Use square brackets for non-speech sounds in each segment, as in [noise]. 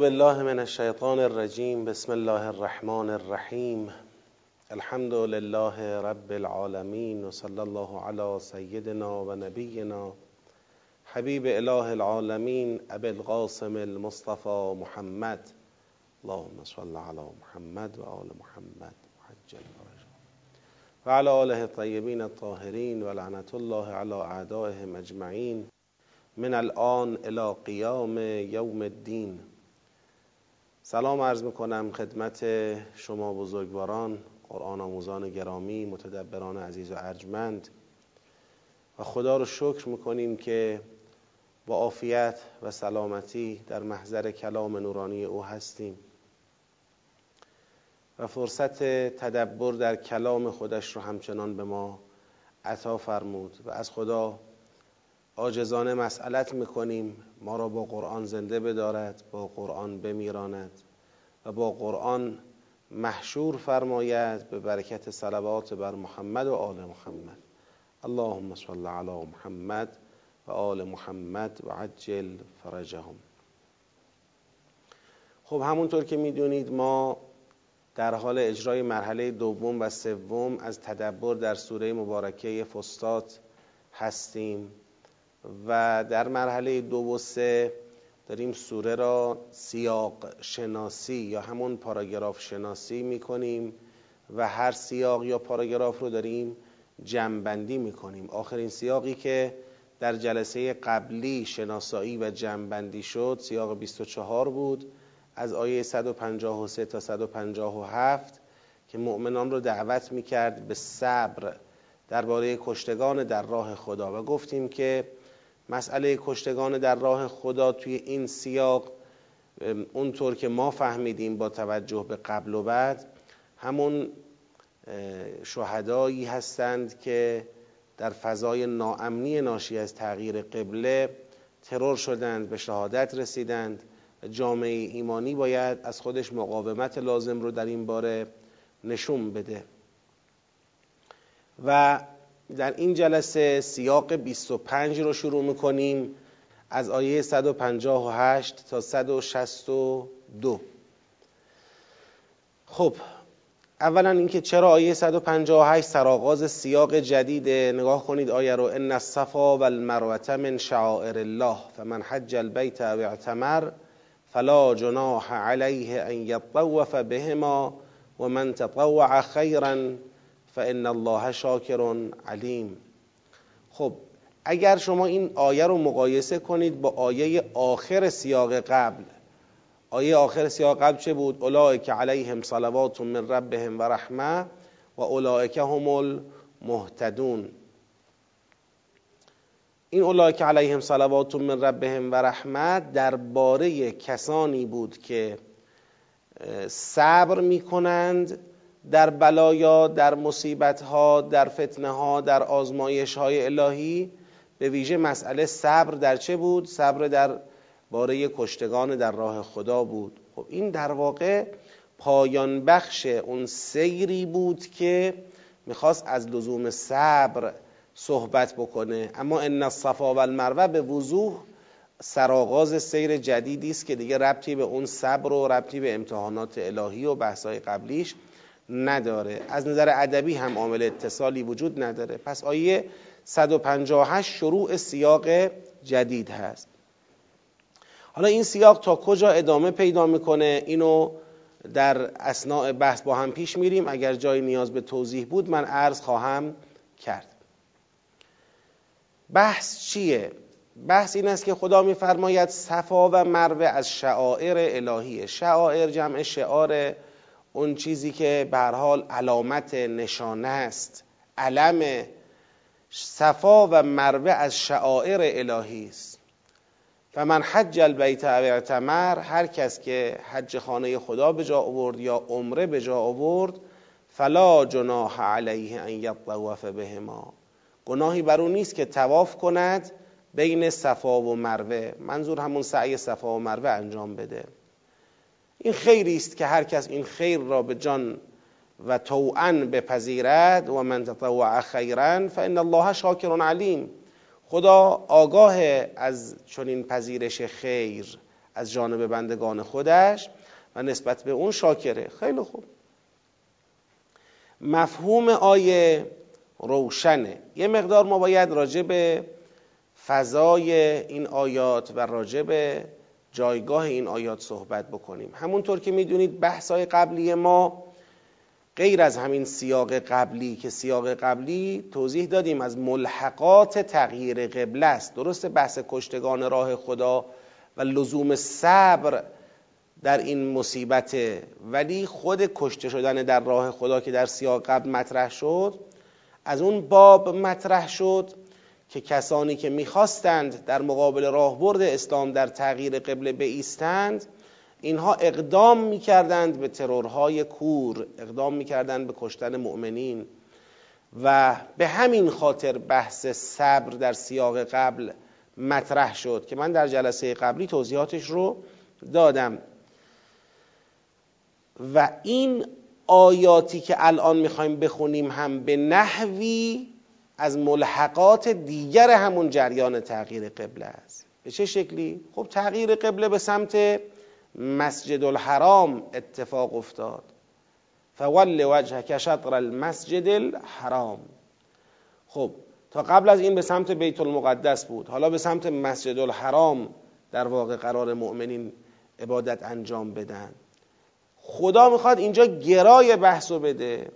بالله من الشیطان الرجیم بسم الله الرحمن الرحیم الحمد لله رب العالمین و صلی الله علی سیدنا و نبینا حبیب اله العالمین ابی القاسم المصطفى محمد. اللهم صل علی محمد و آل محمد. محجل و علی آله الطیبین الطاهرین و لعنت الله علی اعدائهم اجمعین من الان الى قیام یوم الدین سلام عرض می‌کنم خدمت شما بزرگواران قرآن آموزان گرامی متدبران عزیز و ارجمند. و خدا رو شکر می‌کنیم که با عافیت و سلامتی در محضر کلام نورانی او هستیم. و فرصت تدبر در کلام خودش رو همچنان به ما عطا فرمود. و از خدا عاجزانه مسئلت می‌کنیم. ما را با قرآن زنده بدارد با قرآن بمیراند و با قرآن محشور فرماید به برکت صلوات بر محمد و آل محمد. اللهم صل علی محمد و آل محمد و عجل فرجهم. خب همونطور که می‌دونید ما در حال اجرای مرحله دوم و سوم از تدبر در سوره مبارکه فستات هستیم. و در مرحله دو و سه داریم سوره را سیاق شناسی یا همون پاراگراف شناسی می‌کنیم و هر سیاق یا پاراگراف رو داریم جمعبندی می‌کنیم. آخرین سیاقی که در جلسه قبلی شناسایی و جمعبندی شد سیاق 24 بود از آیه 153 تا 157 که مؤمنان رو دعوت می‌کرد به صبر درباره کشتگان در راه خدا. و گفتیم که مسئله کشتگان در راه خدا توی این سیاق اونطور که ما فهمیدیم با توجه به قبل و بعد همون شهدایی هستند که در فضای ناامنی ناشی از تغییر قبله ترور شدند به شهادت رسیدند. جامعه ایمانی باید از خودش مقاومت لازم رو در این باره نشون بده. و در این جلسه سیاق 25 رو شروع می‌کنیم از آیه 158 تا 162 خب اولا اینکه چرا آیه 158 سرآغاز سیاق جدیده نگاه کنید آیه رو ان الصفا والمروه من شعائر الله فمن حج البیت او اعتمر فلا جناح علیه ان یطوف بهما ومن تطوع خیرا فان الله شاکر علیم خب اگر شما این آیه رو مقایسه کنید با آیه آخر سیاق قبل. آیه آخر سیاق قبل چه بود؟ اولئک علیهم صلوات من ربهم و رحمه و اولئک هم المهتدون. این اولئک علیهم صلوات من ربهم و رحمه درباره کسانی بود که صبر می‌کنند در بلایا در مصیبت ها در فتنه ها در آزمایش های الهی به ویژه مسئله صبر در چه بود؟ صبر در باره کشتگان در راه خدا بود. خب این در واقع پایان بخش اون سیری بود که می‌خواست از لزوم صبر صحبت بکنه. اما ان الصفا و به وضوح سرآغاز سیر جدیدی است که دیگه ربطی به اون صبر و ربطی به امتحانات الهی و بحث‌های قبلیش نداره. از نظر ادبی هم عامل اتصالی وجود نداره. پس آیه 158 شروع سیاق جدید هست. حالا این سیاق تا کجا ادامه پیدا می‌کنه؟ اینو در اسناع بحث با هم پیش میریم. اگر جای نیاز به توضیح بود من عرض خواهم کرد. بحث چیه؟ بحث این است که خدا میفرماید صفا و مروه از شعائر الهیه شعائر جمع شعار اون چیزی که به حال علامت نشانه است علم صفا و مروه از شعائر الهی است. و من حج البیت او اعتمر هر کس که حج خانه خدا به جا آورد یا عمره به جا آورد فلا جناح علیه ان یطوف بهما. گناهی بر او نیست که تواف کند بین صفا و مروه. منظور همون سعی صفا و مروه انجام بده. این خیری است که هر کس این خیر را به جان و توعا بپذیرد و من تطوع خیرا فان الله شاکر علیم. خدا آگاه از چنین پذیرش خیر از جانب بندگان خودش و نسبت به اون شاکره. خیلی خوب. مفهوم آیه روشنه. یه مقدار ما باید راجع به فضای این آیات و راجع به جایگاه این آیات صحبت بکنیم. همونطور که می‌دونید بحثای قبلی ما غیر از همین سیاق قبلی که سیاق قبلی توضیح دادیم از ملحقات تغییر قبله است. درست بحث کشتگان راه خدا و لزوم صبر در این مصیبت ولی خود کشته شدن در راه خدا که در سیاق قبل مطرح شد از اون باب مطرح شد. که کسانی که می‌خواستند در مقابل راهبرد اسلام در تغییر قبله بایستند اینها اقدام می‌کردند به ترورهای کور اقدام می‌کردند به کشتن مؤمنین و به همین خاطر بحث صبر در سیاق قبل مطرح شد که من در جلسه قبلی توضیحاتش رو دادم. و این آیاتی که الان می‌خوایم بخونیم هم به نحوی از ملحقات دیگر همون جریان تغییر قبله است. به چه شکلی؟ خب تغییر قبله به سمت مسجد الحرام اتفاق افتاد. فول وجهک شطر المسجد الحرام خب تا قبل از این به سمت بیت المقدس بود. حالا به سمت مسجد الحرام در واقع قرار مؤمنین عبادت انجام بدن. خدا می‌خواد اینجا گرای بحثو بده.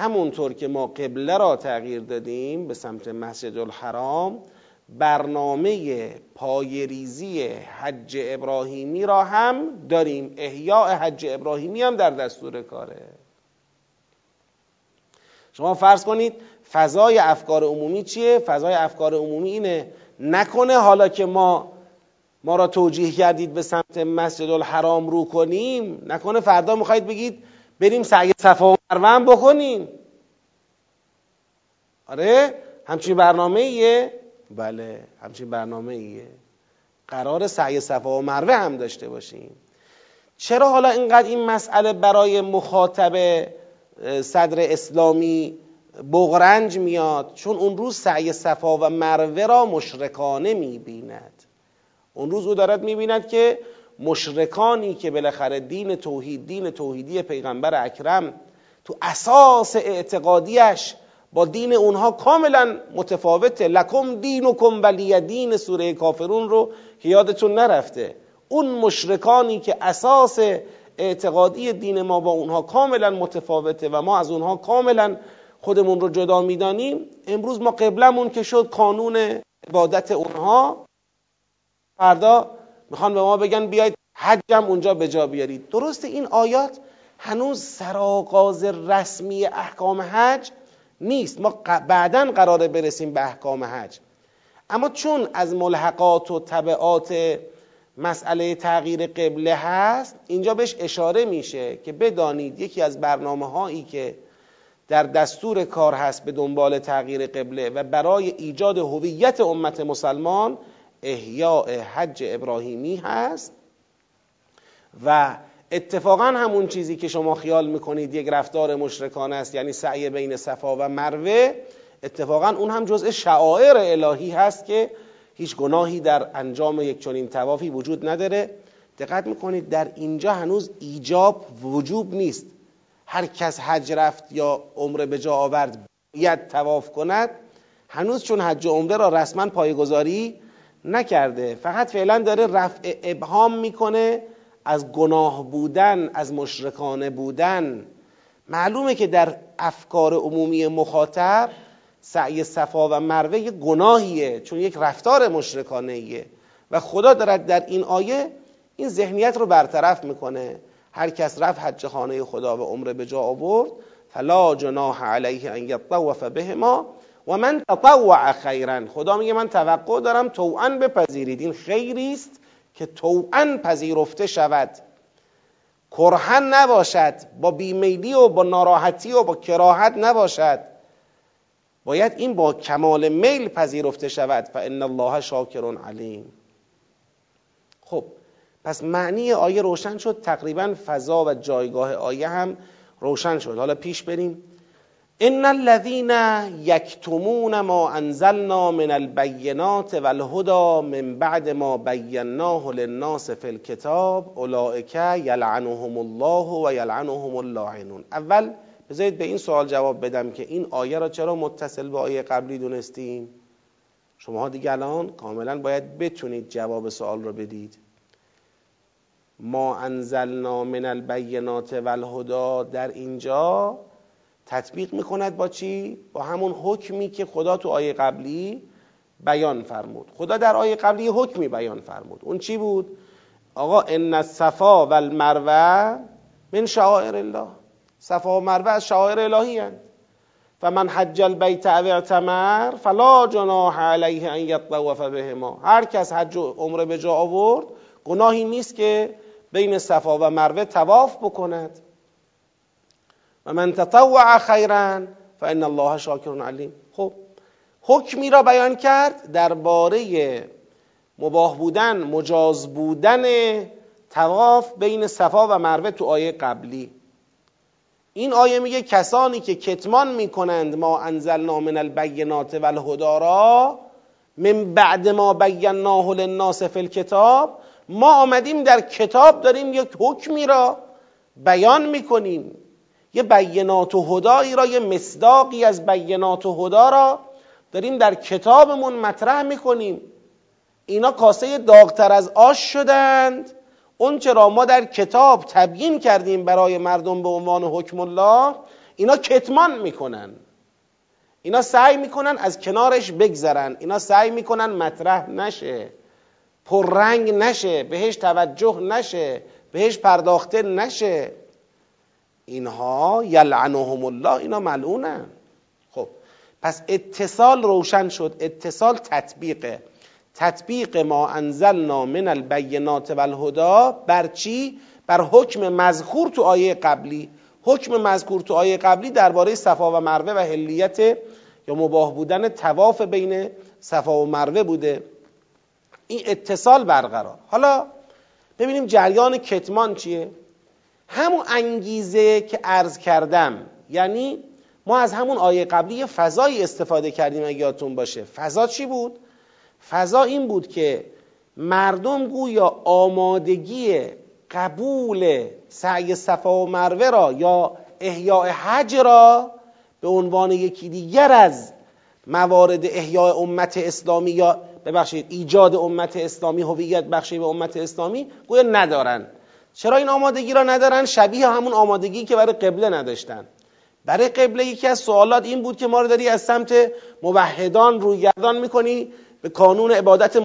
همونطور که ما قبله را تغییر دادیم به سمت مسجد الحرام برنامه پایریزی حج ابراهیمی را هم داریم احیاء حج ابراهیمی هم در دستور کاره شما فرض کنید فضای افکار عمومی چیه؟ فضای افکار عمومی اینه نکنه حالا که ما ما را توجیه کردید به سمت مسجد الحرام رو کنیم نکنه فردا می‌خواید بگید بریم سعی صفا و مروه بکنیم. آره همچین برنامه ایه بله همچین برنامه ایه قرار سعی صفا و مروه هم داشته باشیم. چرا حالا اینقدر این مسئله برای مخاطب صدر اسلامی بغرنج میاد؟ چون اون روز سعی صفا و مروه را مشرکانه می‌بیند. اون روز او دارد می‌بیند که مشرکانی که بالاخره دین توحید دین توحیدی پیغمبر اکرم تو اساس اعتقادیش با دین اونها کاملا متفاوته. لکم دینکم ولی دین سوره کافرون رو که یادتون نرفته. اون مشرکانی که اساس اعتقادی دین ما با اونها کاملا متفاوته و ما از اونها کاملا خودمون رو جدا می‌دانیم امروز ما قبلمون که شد قانون عبادت اونها فردا می‌خوان به ما بگن بیاید حجم اونجا به جا بیارید. درست این آیات هنوز سرآغاز رسمی احکام حج نیست. ما بعدا قراره برسیم به احکام حج. اما چون از ملحقات و طبعات مسئله تغییر قبله هست اینجا بهش اشاره میشه که بدانید یکی از برنامه هایی که در دستور کار هست به دنبال تغییر قبله و برای ایجاد هویت امت مسلمان احیاء حج ابراهیمی هست و اتفاقا همون چیزی که شما خیال می‌کنید یک رفتار مشرکانه است یعنی سعی بین صفا و مروه اتفاقا اون هم جزء شعائر الهی هست که هیچ گناهی در انجام یک چنین توافی وجود نداره. دقت می‌کنید در اینجا هنوز ایجاب وجوب نیست. هر کس حج رفت یا عمره به جا آورد باید تواف کند. هنوز چون حج عمره را رسما پایگذاری نکرده. فقط فعلا داره رفع ابهام می‌کنه از گناه بودن از مشرکانه بودن. معلومه که در افکار عمومی مخاطب سعی صفا و مروه گناهیه چون یک رفتار مشرکانه ایه و خدا دارد در این آیه این ذهنیت رو برطرف می‌کنه. هر کس رفت حج خانه خدا و عمره به جا آورد فلا جناح علیه ان یطوف بهما. و من تطوع خیرا خدا میگه من توقع دارم توعا بپذیرید. این خیری است که توعا پذیرفته شود. کرهن نباشد با بیمیلی و با ناراحتی و با کراهت نباشد. باید این با کمال میل پذیرفته شود. و ان الله شاکر علیم خب پس معنی آیه روشن شد. تقریبا فضا و جایگاه آیه هم روشن شد. حالا پیش بریم. ان الذين یکتمون ما انزلنا من البینات والهدى من بعد ما بیناه للناس فی الكتاب اولئک یلعنهم الله و اللاعنون اول بذارید به این سوال جواب بدم که این آیه را چرا متصل به آیه قبلی دونستیم؟ شما دیگه الان کاملا باید بتونید جواب سوال رو بدید. ما انزلنا من البینات والهدى در اینجا تطبیق می‌کند با چی؟ با همون حکمی که خدا تو آیه قبلی بیان فرمود. خدا در آیه قبلی حکمی بیان فرمود. اون چی بود؟ آقا ان الصفا و المروه من شعائر الله. صفا و مروه از شعائر الهی هست و من حج البیت او اعتمر فلا جناح علیه ان یطوف بهما. هر کس حج و عمره به جا آورد گناهی نیست که بین صفا و مروه تواف بکند. من تطوع خیرا فان الله شاکر علیم. خب حکمی را بیان کرد درباره مباه بودن مجاز بودن تواف بین صفا و مروه تو آیه قبلی. این آیه میگه کسانی که کتمان می‌کنند ما انزلنا من البینات و را من بعد ما بیناه للناس فی الکتاب ما آمدیم در کتاب داریم یک حکمی را بیان می‌کنیم. یه بینات و هدایی را یه مصداقی از بینات و هدا را داریم در کتابمون مطرح می‌کنیم. اینا کاسه داغتر از آش شدند. اون چرا ما در کتاب تبیین کردیم برای مردم به عنوان حکم الله. اینا کتمان می‌کنن. اینا سعی می‌کنن از کنارش بگذرن. اینا سعی می‌کنن مطرح نشه. پررنگ نشه. بهش توجه نشه. بهش پرداخته نشه. اینها یلعنهم الله اینا ملعونن. خب پس اتصال روشن شد. اتصال تطبیقه تطبیق ما انزلنا من البینات والهدا بر چی؟ بر حکم مذکور تو آیه قبلی. حکم مذکور تو آیه قبلی درباره صفا و مروه و هلیت یا مباه بودن تواف بین صفا و مروه بوده. این اتصال برقرار. حالا ببینیم جریان کتمان چیه؟ همون انگیزه که عرض کردم. یعنی ما از همون آیه قبلی یه فضایی استفاده کردیم اگه یادتون باشه. فضا چی بود؟ فضا این بود که مردم گویا آمادگی قبول سعی صفا و مروه را یا احیاء حج را به عنوان یکی دیگر از موارد احیاء امت اسلامی یا ببخشید ایجاد امت اسلامی هویت بخشی به امت اسلامی گویا ندارن. چرا این آمادگی را ندارن؟ شبیه همون آمادگی که برای قبله نداشتن. برای قبله یکی از سوالات این بود که ما رو داری از سمت موحدان رویگردان می‌کنی به کانون عبادت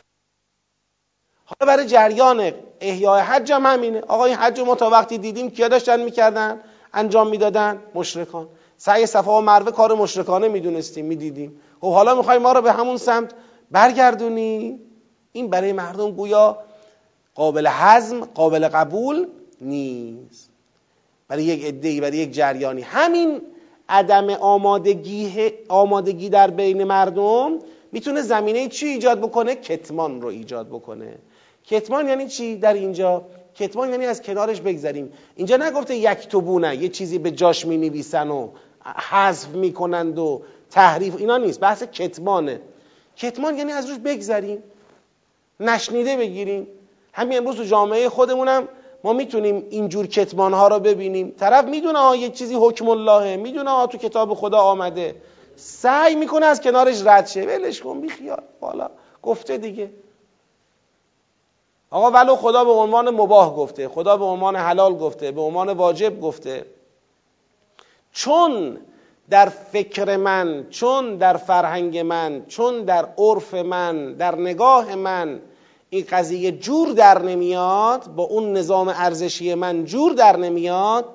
حالا برای جریان احیای حج هم همینه. آقا این حج ما تا وقتی دیدیم کیا داشتن می‌کردن؟ انجام می‌دادن مشرکان. سعی صفا و مروه کار مشرکانه می‌دونستیم می‌دیدیم. خب حالا می‌خوای ما رو به همون سمت برگردونی؟ این برای مردم گویا قابل حزم قابل قبول نیست. برای یک عده‌ای برای یک جریانی. همین عدم آمادگی آمادگی در بین مردم می‌تونه زمینه چی ایجاد بکنه؟ کتمان رو ایجاد بکنه. کتمان یعنی چی در اینجا؟ کتمان یعنی از کنارش بگذریم. اینجا نگفته یک توبونه یه چیزی به جاش می نویسن و حذف می‌کنند و تحریف اینا نیست. بحث کتمانه. کتمان یعنی از روش بگذریم. نشنیده بگیریم. همین امروز تو جامعه خودمونم ما می‌تونیم اینجور کتمان ها رو ببینیم. طرف می‌دونه ها یک چیزی حکم اللهه. می‌دونه ها تو کتاب خدا آمده. سعی می‌کنه از کنارش رد شه. ولش کن بیخیال بالا گفته دیگه. آقا ولو خدا به عنوان مباه گفته خدا به عنوان حلال گفته به عنوان واجب گفته. چون در فکر من چون در فرهنگ من چون در عرف من در نگاه من این قضیه جور در نمیاد با اون نظام ارزشی من جور در نمیاد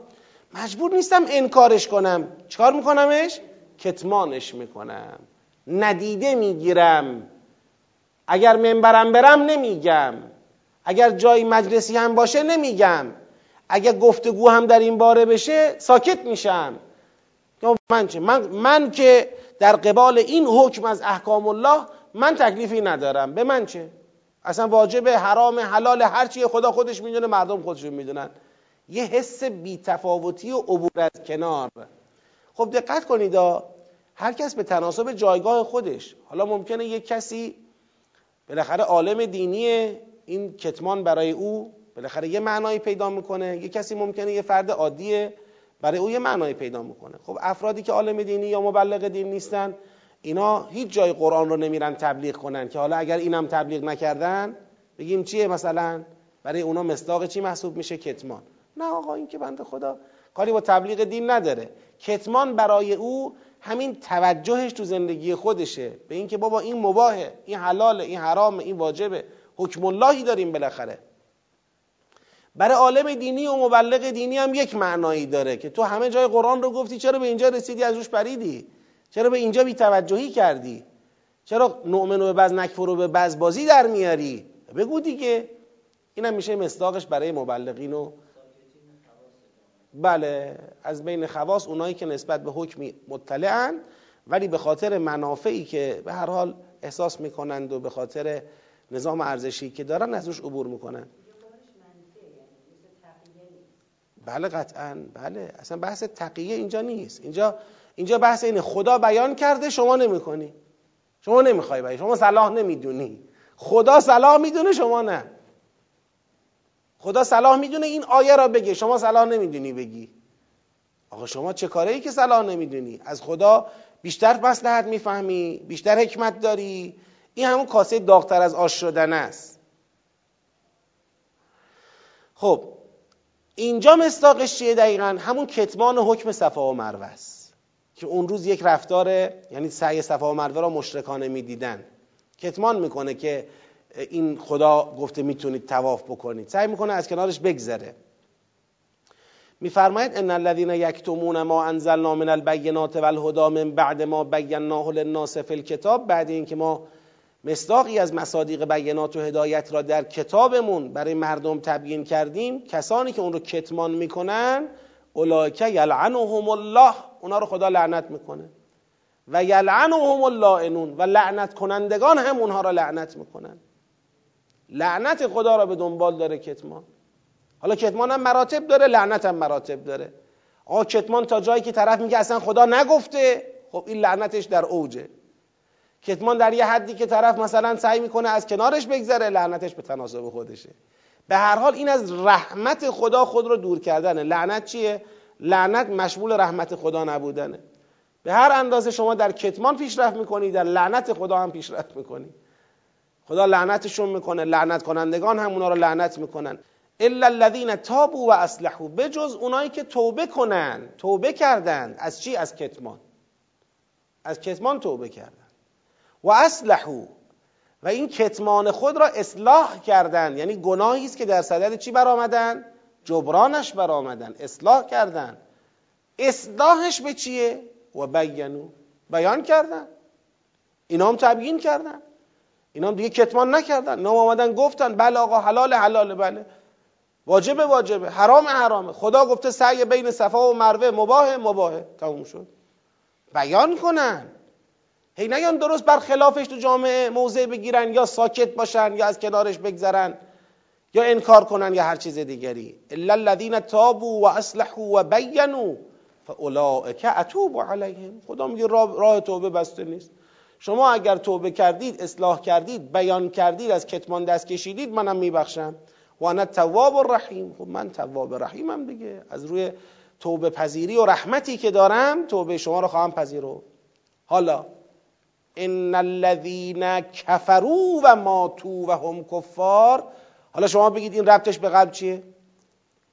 مجبور نیستم انکارش کنم. چکار میکنمش؟ کتمانش می‌کنم. ندیده می‌گیرم. اگر منبرم برم نمیگم. اگر جای مجلسی هم باشه نمیگم. اگر گفتگو هم در این باره بشه ساکت میشم. من چه؟ من, من که در قبال این حکم از احکام الله من تکلیفی ندارم. به من چه؟ اصلا واجب حرام حلال هر چیه خدا خودش می‌دونه مردم خودشون می‌دونن. یه حس بیتفاوتی و عبور از کنار. خب دقت کنید هر کس به تناسب جایگاه خودش. حالا ممکنه یک کسی بالاخره عالم دینی این کتمان برای او بالاخره یه معنایی پیدا می‌کنه. یه کسی ممکنه یه فرد عادیه برای او یه معنایی پیدا می‌کنه. خب افرادی که عالم دینی یا مبلغ دین نیستن اینا هیچ جای قرآن رو نمیرن تبلیغ کنن که حالا اگر اینم تبلیغ نکردن بگیم چیه مثلا؟ برای اونا مصداق چی محسوب میشه؟ کتمان. نه آقا این که بنده خدا کاری با تبلیغ دین نداره. کتمان برای او همین توجهش تو زندگی خودشه. به اینکه بابا این مباهه این حلاله این حرامه این واجبه. حکم اللهی داریم بالاخره. برای عالم دینی و مبلغ دینی هم یک معنایی داره که تو همه جای قرآن رو گفتی چرا به اینجا رسیدی؟ از روش پریدی. چرا به اینجا بی توجهی کردی؟ چرا نؤمن و به بعض نکفر و به بعض بازی در میاری؟ بگو دیگه. اینم میشه مصداقش برای مبلغین و بله از بین خواص اونایی که نسبت به حکمی مطلعن ولی به خاطر منافعی که به هر حال احساس می‌کنند و به خاطر نظام ارزشی که دارن از روش عبور می‌کنن. بله قطعا. بله اصلا بحث تقیه اینجا نیست. اینجا اینجا بحث اینه. خدا بیان کرده شما نمی‌کنی. شما نمی‌خوای بیان. شما صلاح نمی‌دونی. خدا صلاح می‌دونه شما نه. خدا صلاح می‌دونه این آیه را بگه. شما صلاح نمی‌دونی بگی. آقا شما چه کاره ای که صلاح نمی‌دونی؟ از خدا بیشتر مصلحت می‌فهمی بیشتر حکمت داری. این همون کاسه داغتر از آش شدن است. خب اینجا مستاقش چیه دقیقا همون کتمان حکم صفا و مروه است. که اون روز یک رفتار یعنی سعی صفا و مروه را مشرکانه می‌دیدن. کتمان می‌کنه که این خدا گفته می‌تونید تواف بکنید. سعی می‌کنه از کنارش بگذره. میفرماید ان الذين یکتمون ما انزلنا من البینات والهدى من بعد ما بیناه للناس فی الكتاب بعد اینکه ما مصداقی از مصادیق بینات و هدایت را در کتابمون برای مردم تبیین کردیم کسانی که اون رو کتمان می‌کنن اولئک یلعنهم الله. اونا رو خدا لعنت می‌کنه. و یلعنهم اللائنون و لعنت کنندگان هم اونها را لعنت می‌کنن. لعنت خدا را به دنبال داره کتمان. حالا کتمان هم مراتب داره لعنت هم مراتب داره. آقا کتمان تا جایی که طرف میگه اصلا خدا نگفته. خب این لعنتش در اوجه. کتمان در یه حدی که طرف مثلا سعی می‌کنه از کنارش بگذره لعنتش به تناسب خودشه. به هر حال این از رحمت خدا خود رو دور کردنه. لعنت چیه؟ لعنت مشمول رحمت خدا نبودنه. به هر اندازه شما در کتمان پیشرفت می‌کنی در لعنت خدا هم پیشرفت می‌کنی. خدا لعنتشون می‌کنه لعنت کنندگان هم اونا رو لعنت می‌کنن. الا الذين تابوا و اصلحوا بجز اونایی که توبه کنن توبه کردند از چی؟ از کتمان. از کتمان توبه کردن. و اصلحوا و این کتمان خود را اصلاح کردند یعنی گناهی است که در صدد چی برآمدن؟ جبرانش برآمدن اصلاح کردن. اصلاحش به چیه؟ و بینو بیان کردن. اینا هم تبیین کردن. اینا هم دیگه کتمان نکردن. اینا آمدن گفتن بله آقا حلال حلال بله. واجبه واجبه. حرام حرامه. خدا گفته سعی بین صفا و مروه مباهه مباهه. تموم شد. بیان کنن. هی نیان درست بر خلافش تو جامعه موضع بگیرن یا ساکت باشن یا از کنارش بگذرن. یا انکار کنن یا هر چیز دیگری. الا الذين تابوا و اصلحوا و بینوا فاولئک اتوب علیهم. خدا میگه راه توبه بسته نیست. شما اگر توبه کردید اصلاح کردید بیان کردید از کتمان دست کشیدید منم میبخشم. و انا تواب الرحیم. خب من تواب رحیمم دیگه. از روی توبه پذیری و رحمتی که دارم توبه شما رو خواهم پذیرو حالا ان الذين كفروا و ماتوا و هم کفار حالا شما بگید این ربطش به قلب چیه؟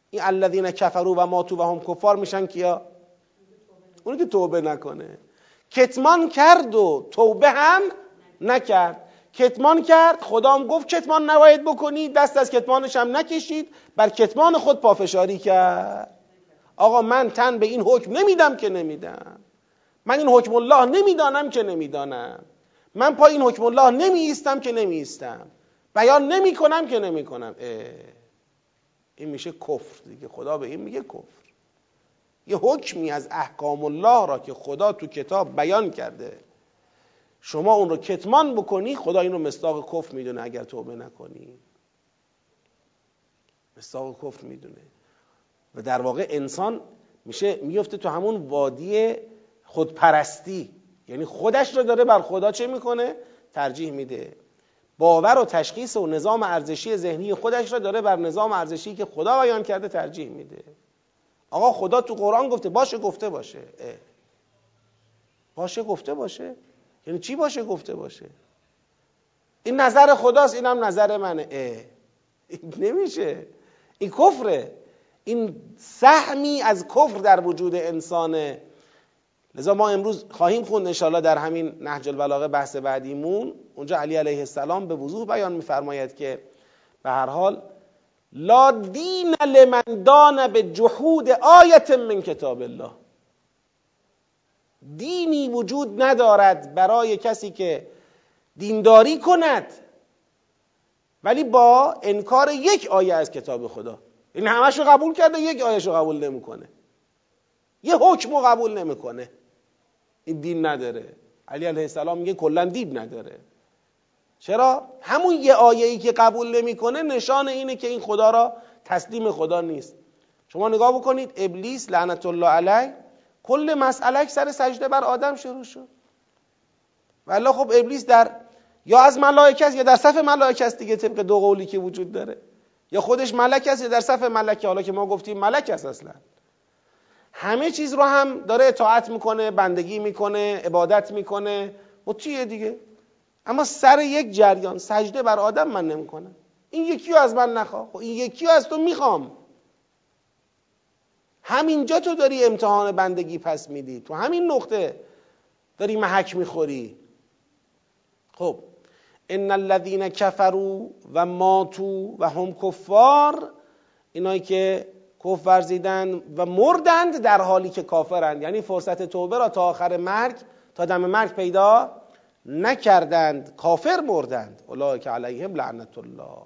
این الذين كفروا و ماتوا و هم کفار میشن کیا؟ اونی که توبه نکنه. کتمان کرد و توبه هم نکرد. کتمان کرد خدا هم گفت کتمان نباید بکنی دست از کتمانش هم نکشید بر کتمان خود پافشاری کرد. آقا من تن به این حکم نمیدم که نمیدم. من این حکم الله نمی‌دانم که نمی‌دانم. من پای این حکم الله نمی ایستم که نمی ایستم بیان نمی کنم که نمی کنم این میشه کفر دیگه. خدا به این میگه کفر. یه حکمی از احکام الله را که خدا تو کتاب بیان کرده. شما اون رو کتمان بکنی خدا این رو مستاق کفر می‌دونه اگر توبه نکنی. مستاق کفر می‌دونه. و در واقع انسان میشه میفته تو همون وادی خودپرستی. یعنی خودش رو داره بر خدا چه می‌کنه؟ ترجیح میده. باور و تشخیص و نظام ارزشی ذهنی خودش را داره بر نظام ارزشی که خدا بیان کرده ترجیح میده. آقا خدا تو قرآن گفته باشه گفته باشه. باشه گفته باشه؟ یعنی چی باشه گفته باشه؟ این نظر خداست اینم نظر منه. اه. این نمیشه. این کفره. این سهمی از کفر در وجود انسانه. لذا ما امروز خواهیم خوند انشاءالله در همین نهج البلاغه بحث بعدیمون. اونجا علی علیه السلام به وضوح بیان میفرماید که به هر حال لا دین لمن دان به جحود آیت من کتاب الله. دینی وجود ندارد برای کسی که دینداری کند ولی با انکار یک آیه از کتاب خدا. این همش رو قبول کرده یک آیه رو قبول نمی‌کنه. یه حکم رو قبول نمی‌کنه. این دین نداره. علی علیه السلام میگه کلا دین نداره. چرا؟ همون یه آیه ای که قبول نمی‌کنه نشان اینه که این خدا را تسلیم خدا نیست. شما نگاه بکنید ابلیس لعنت الله علیه کل مسئله سر سجده بر آدم شروع شد. ولی خب ابلیس در یا از ملائکه است یا در صف ملائکه است دیگه طبق دو قولی که وجود داره. یا خودش ملک است یا در صف ملکه. حالا که ما گفتیم ملک است اصلا. همه چیز رو هم داره اطاعت می‌کنه بندگی می‌کنه عبادت می‌کنه. و چیه دیگه؟ اما سر یک جریان سجده بر آدم من نمی‌کنم. این یکی رو از من نخواه خب این یکی رو از تو می‌خوام. همینجا تو داری امتحان بندگی پس میدی. تو همین نقطه داری محک می‌خوری. خب. ان الذين كفروا و ماتوا و هم کفار اینایی که کفر ورزیدن و مردند در حالی که کافرند. یعنی فرصت توبه را تا آخر مرگ تا دم مرگ پیدا نکردند کافر مردند. که علیهم لعنت الله.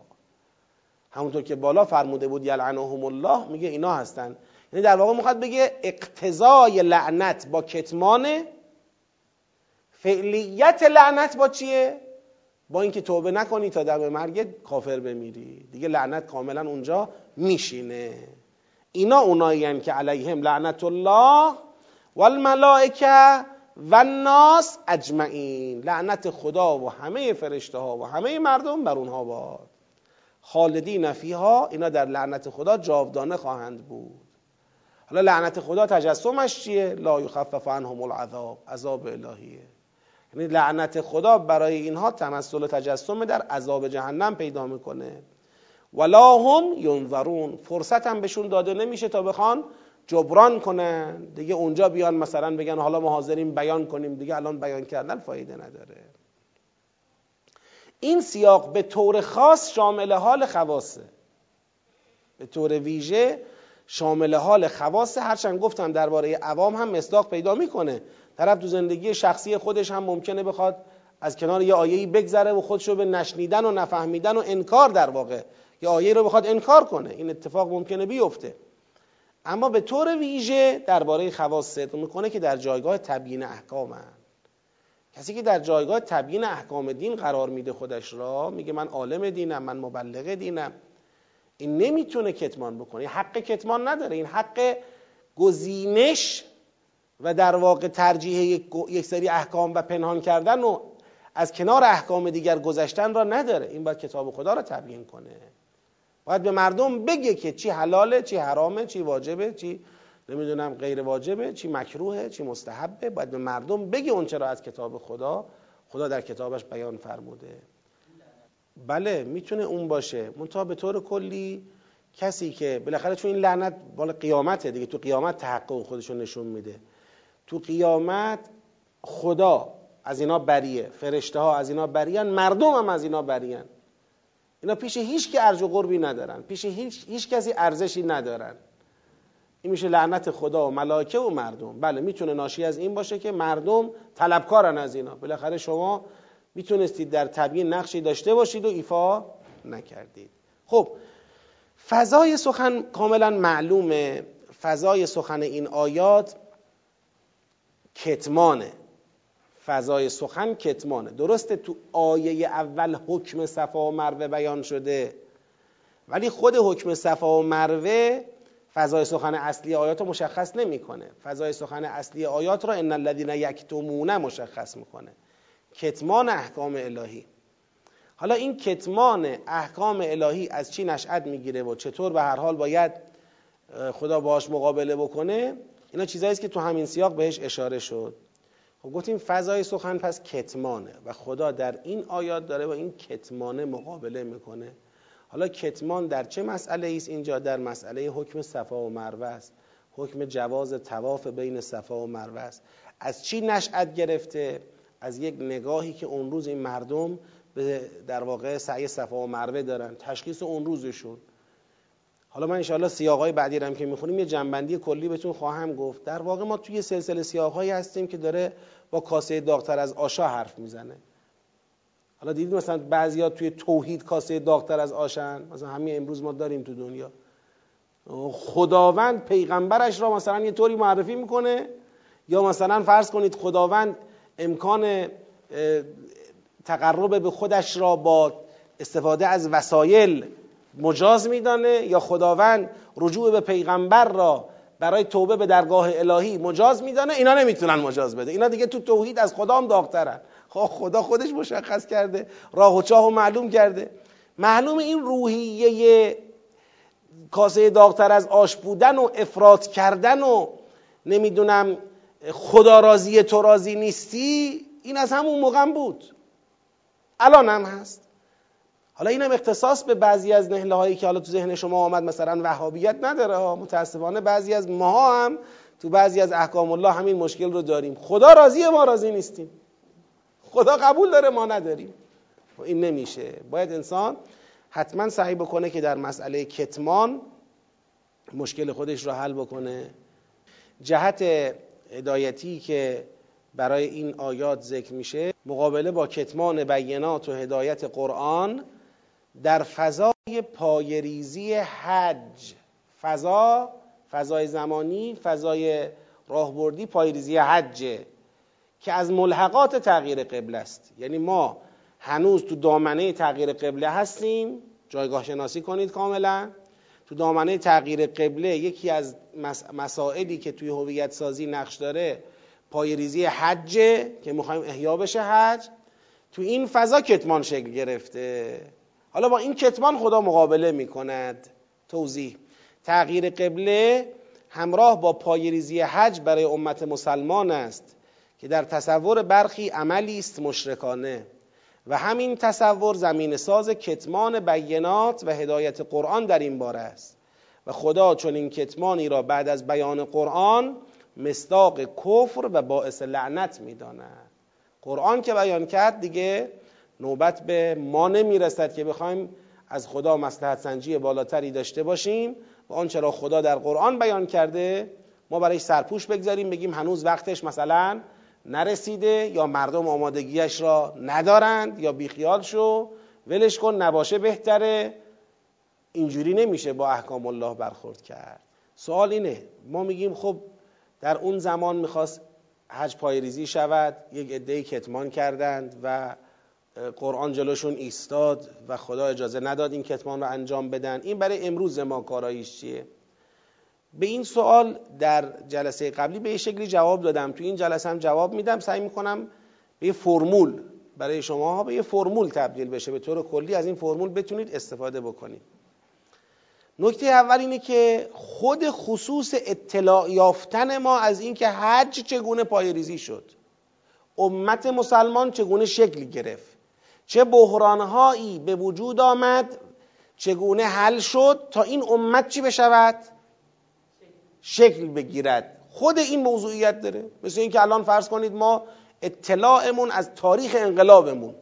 همونطور که بالا فرموده بود یلعنهم الله میگه اینا هستند یعنی در واقع می‌خواد بگه اقتضای لعنت با کتمان. فعلیت لعنت با چیه؟ با اینکه توبه نکنی تا دم مرگ کافر بمیری. دیگه لعنت کاملا اونجا میشینه. اینا اونایی که علیهم لعنت الله. والملائکه و الناس اجمعین. لعنت خدا و همه فرشته ها و همه مردم بر اونها باد. خالدین فیها اینا در لعنت خدا جاودانه خواهند بود. حالا لعنت خدا تجسمش چیه؟ لا یخفف عنهم العذاب عذاب الهیه. یعنی لعنت خدا برای اینها تمثل تجسم در عذاب جهنم پیدا می‌کنه. ولا هم ینظرون. فرصت هم بهشون داده نمیشه تا بخوان جبران کنن. دیگه اونجا بیان مثلا بگن حالا ما حاضریم بیان کنیم. دیگه الان بیان کردن فایده نداره. این سیاق به طور خاص شامل حال خواسته به طور ویژه شامل حال خواصه. هرچند گفتم درباره عوام هم مصداق پیدا می‌کنه. طرف تو زندگی شخصی خودش هم ممکنه بخواد از کنار یه آیهی بگذره و خودش رو به نشنیدن و نفهمیدن و انکار در واقع. یه آیه رو بخواد انکار کنه. این اتفاق ممکنه بیفته. اما به طور ویژه درباره خواص صدق می‌کنه که در جایگاه تبیین احکام هم. کسی که در جایگاه تبیین احکام دین قرار میده خودش را میگه من عالم دینم من مبلغ دینم. این نمی‌تونه کتمان بکنه. حق کتمان نداره. این حق گزینش و در واقع ترجیح یک سری احکام و پنهان کردن و از کنار احکام دیگر گذشتن را نداره. این باید کتاب خدا را تبیین کنه. باید به مردم بگه که چی حلاله چی حرامه چی واجبه چی نمی‌دونم غیر واجبه چی مکروهه چی مستحبه. باید به مردم بگه اون چرا از کتاب خدا خدا در کتابش بیان فرموده. بله می‌تونه اون باشه. منتها به طور کلی کسی که بالاخره چون این لعنت بالا قیامته دیگه تو قیامت تحقق خودشون نشون میده. تو قیامت خدا از اینا بریه فرشته ها از اینا بریان مردم هم از اینا بریان. اینا پیش هیچ که ارج و قربی ندارن. پیش هیچ, هیچ کسی ارزشی ندارن. این میشه لعنت خدا و ملائکه و مردم. بله می‌تونه ناشی از این باشه که مردم طلبکارن از اینا. بالاخره شما می‌تونستید در تبیین نقشی داشته باشید و ایفا نکردید. خب فضای سخن کاملا معلومه. فضای سخن این آیات کتمانه. فضای سخن کتمانه. درسته تو آیه اول حکم صفا و مروه بیان شده ولی خود حکم صفا و مروه فضای سخن اصلی آیات رو مشخص نمی‌کنه. فضای سخن اصلی آیات را ان الذين یکتمون مشخص می‌کنه. کتمان احکام الهی. حالا این کتمان احکام الهی از چی نشأت می‌گیره و چطور به هر حال باید خدا باش مقابله بکنه؟ اینا چیزایی که تو همین سیاق بهش اشاره شد. خب گفتیم فضای سخن پس کتمانه و خدا در این آیات داره با این کتمانه مقابله می‌کنه. حالا کتمان در چه مسئله است اینجا در مسئله حکم صفا و مروه است. حکم جواز تواف بین صفا و مروه است. از چی نشأت گرفته؟ از یک نگاهی که اون روز این مردم به در واقع سعی صفا و مروه دارن تشخیص اون روزشون. حالا من انشاءالله سیاقای بعدی هم که می‌خونیم یه جنبندی کلی بهتون خواهم گفت. در واقع ما توی سلسله سیاقهایی هستیم که داره با کاسه داغتر از آشا حرف می‌زنه. حالا دیدید مثلا بعضیا توی توحید کاسه داغتر از آشن؟ مثلا همین امروز ما داریم تو دنیا. خداوند پیغمبرش را مثلا یه طوری معرفی می‌کنه. یا مثلا فرض کنید خداوند امکان تقرب به خودش را با استفاده از وسایل مجاز میدانه یا خداوند رجوع به پیغمبر را برای توبه به درگاه الهی مجاز میدانه؟ اینا نمی‌تونن مجاز بده. اینا دیگه تو توحید از خدا هم داغترن. خب خدا خودش مشخص کرده راه و چاه و معلوم کرده. معلوم این روحیه کاسه داغتر از آش بودن و افراد کردن و نمی‌دونم خدا راضی تو راضی نیستی این از همون موقع بود. الان هم هست. حالا اینم اختصاص به بعضی از نهله هایی که حالا تو ذهن شما آمد مثلا وهابیت نداره ها. متاسفانه بعضی از ماها هم تو بعضی از احکام الله همین مشکل رو داریم. خدا راضی ما راضی نیستیم. خدا قبول داره ما نداریم. خب این نمیشه. باید انسان حتما سعی بکنه که در مسئله کتمان مشکل خودش رو حل بکنه. جهت هدایتی که برای این آیات ذکر میشه مقابله با کتمان بینات و هدایت قرآن در فضای پایریزی حج. فضا فضای زمانی فضای راهبردی پایریزی حجه که از ملحقات تغییر قبله است. یعنی ما هنوز تو دامنه تغییر قبله هستیم. جایگاه شناسی کنید کاملا. تو دامنه تغییر قبله یکی از مسائلی که توی هویت سازی نقش داره پایریزی حجه که می‌خوایم احیا بشه حج. تو این فضا کتمان شکل گرفته. حالا با این کتمان خدا مقابله می‌کند. توضیح. تغییر قبله همراه با پایریزی حج برای امت مسلمان است که در تصور برخی عملی است مشرکانه. و همین تصور زمین ساز کتمان بینات و هدایت قرآن در این باره است. و خدا چون این کتمانی را بعد از بیان قرآن مصداق کفر و باعث لعنت می‌داند. قرآن که بیان کرد دیگه نوبت به ما نمی‌رسد که بخوایم از خدا مسلحت سنجی بالاتری داشته باشیم و آنچه را خدا در قرآن بیان کرده ما برایش سرپوش بگذاریم بگیم هنوز وقتش مثلا نرسیده یا مردم آمادگیش را ندارند یا بیخیال شو ولش کن نباشه بهتره. اینجوری نمیشه با احکام الله برخورد کرد. سوال اینه ما میگیم خب در اون زمان می‌خواست حج پایریزی شود یک عده کتمان کردند و قرآن جلوشون ایستاد و خدا اجازه نداد این کتمان رو انجام بدن. این برای امروز ما کاراییش چیه؟ به این سوال در جلسه قبلی به شکلی جواب دادم. تو این جلسه هم جواب میدم. سعی می‌کنم به یه فرمول برای شما ها به یه فرمول تبدیل بشه. به طور کلی از این فرمول بتونید استفاده بکنید. نکته اول اینه که خود خصوص اطلاع یافتن ما از اینکه حج چگونه پایریزی شد. امت مسلمان چگونه شکل گرفت. چه بحرانهایی به وجود آمد چگونه حل شد تا این امت چی بشود؟ شکل بگیرد. خود این موضوعیت داره. مثل اینکه الان فرض کنید ما اطلاعمون از تاریخ انقلابمون.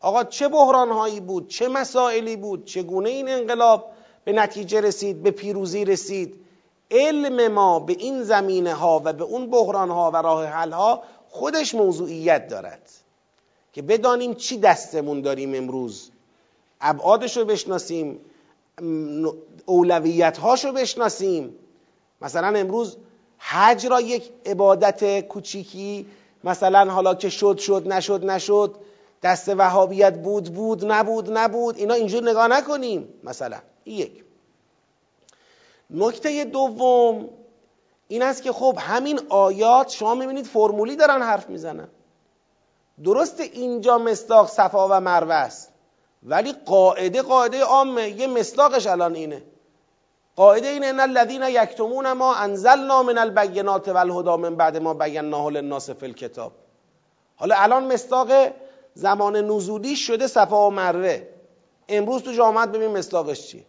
آقا چه بحرانهایی بود؟ چه مسائلی بود؟ چگونه این انقلاب به نتیجه رسید؟ به پیروزی رسید؟ علم ما به این زمینه ها و به اون بحران ها و راه حل ها خودش موضوعیت دارد. که بدانیم چی دستمون داریم امروز. ابعادش رو بشناسیم اولویت رو بشناسیم. مثلا امروز حج را یک عبادت کوچیکی مثلا حالا که شد شد نشد نشد دست وهابیت بود بود نبود نبود اینا اینجور نگاه نکنیم. مثلا این یک. نکته دوم این است که خب همین آیات شما می‌بینید فرمولی دارن حرف می‌زنن. درست اینجا مصداق صفا و مروه است. ولی قاعده قاعده عامه یه مصداقش الان اینه. قاعده اینه ان الذين یکتمون ما انزلنا من البینات والهدى من بعد ما بیناه للناس فی الکتاب. حالا الان مصداق زمان نزولی شده صفا و مروه. امروز تو جامعت ببین مصداقش چیه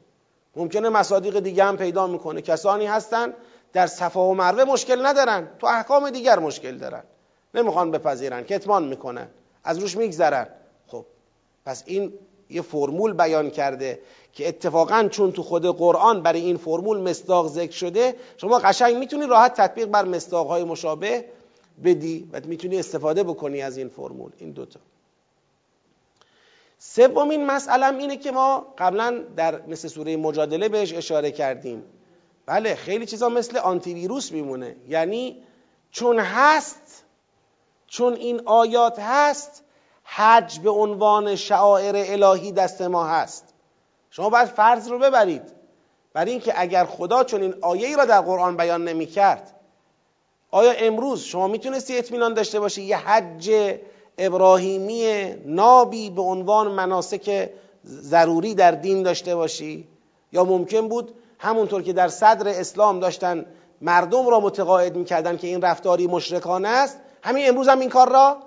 ممکنه مصادیق دیگه هم پیدا می‌کنه. کسانی هستن در صفا و مروه مشکل ندارن. تو احکام دیگر مشکل دارن. نمی‌خوان بپذیرن کتمان می‌کنن. از روش میگذرن. خب پس این یه فرمول بیان کرده که اتفاقا چون تو خود قرآن برای این فرمول مصداق ذکر شده شما قشنگ می‌تونی راحت تطبیق بر مصداق های مشابه بدی و می‌تونی استفاده بکنی از این فرمول. این دوتا سومین مسئله اینه که ما قبلا در مثل سوره مجادله بهش اشاره کردیم. بله خیلی چیزا مثل آنتی ویروس میمونه. یعنی چون هست چون این آیات هست حج به عنوان شعائر الهی دست ما هست. شما باید فرض رو ببرید. برای اینکه اگر خدا چون این آیه ای را در قرآن بیان نمی کرد آیا امروز شما می‌تونستی اطمینان داشته باشی یه حج ابراهیمی نابی به عنوان مناسک ضروری در دین داشته باشی؟ یا ممکن بود همونطور که در صدر اسلام داشتن مردم را متقاعد می‌کردن که این رفتاری مشرکانه است؟ همین امروز هم این کار را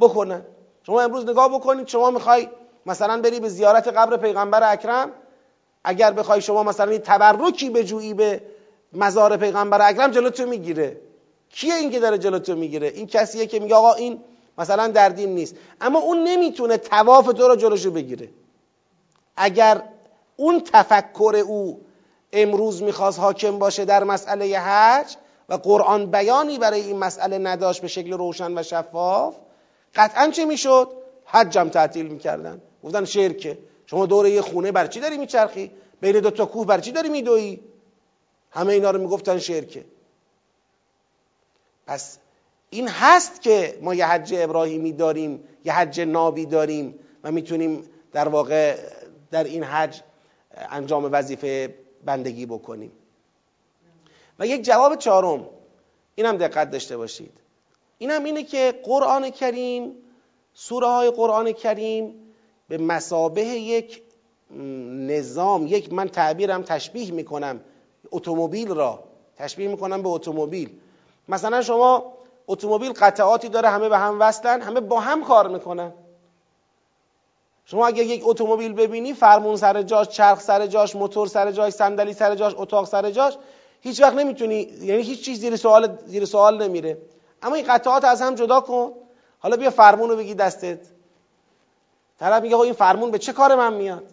بکنن شما امروز نگاه بکنید شما می‌خوای مثلا بری به زیارت قبر پیغمبر اکرم اگر بخوای شما مثلا تبرکی به جویی به مزار پیغمبر اکرم جلوتو می‌گیره. کیه این که داره جلوتو می‌گیره؟ این کسیه که میگه آقا این مثلا در دین نیست. اما اون نمی‌تونه تواف تو رو جلوشو بگیره. اگر اون تفکر او امروز می‌خواست حاکم باشه در مسئله حج و قرآن بیانی برای این مسئله نداشت به شکل روشن و شفاف قطعا چه می‌شد؟ حجم تعطیل می‌کردن. گفتن شرکه. شما دوره یه خونه بر چی داری میچرخی؟ بین دو تا کوه بر چی داری میدویی؟ همه اینا رو می‌گفتن شرکه. پس این هست که ما یه حج ابراهیمی داریم یه حج نابی داریم و می‌تونیم در واقع در این حج انجام وظیفه بندگی بکنیم. و یک جواب چهارم. اینم دقت داشته باشید. اینم اینه که قرآن کریم سوره های قرآن کریم به مسابه یک نظام یک من تعبیرم تشبیه می‌کنم اتومبیل را تشبیه می‌کنم به اتومبیل. مثلا شما اتومبیل قطعاتی داره همه به هم وصلن همه با هم کار می‌کنن. شما اگر یک اتومبیل ببینی فرمون سر جاش چرخ سر جاش موتور سر جاش صندلی سر جاش اتاق سر جاش هیچ وقت نمی‌تونی یعنی هیچ چیز زیر سوال زیر سوال نمیره. اما این قطعات از هم جدا کن. حالا بیا فرمون رو بگی دستت. طرف میگه این فرمون به چه کار من میاد؟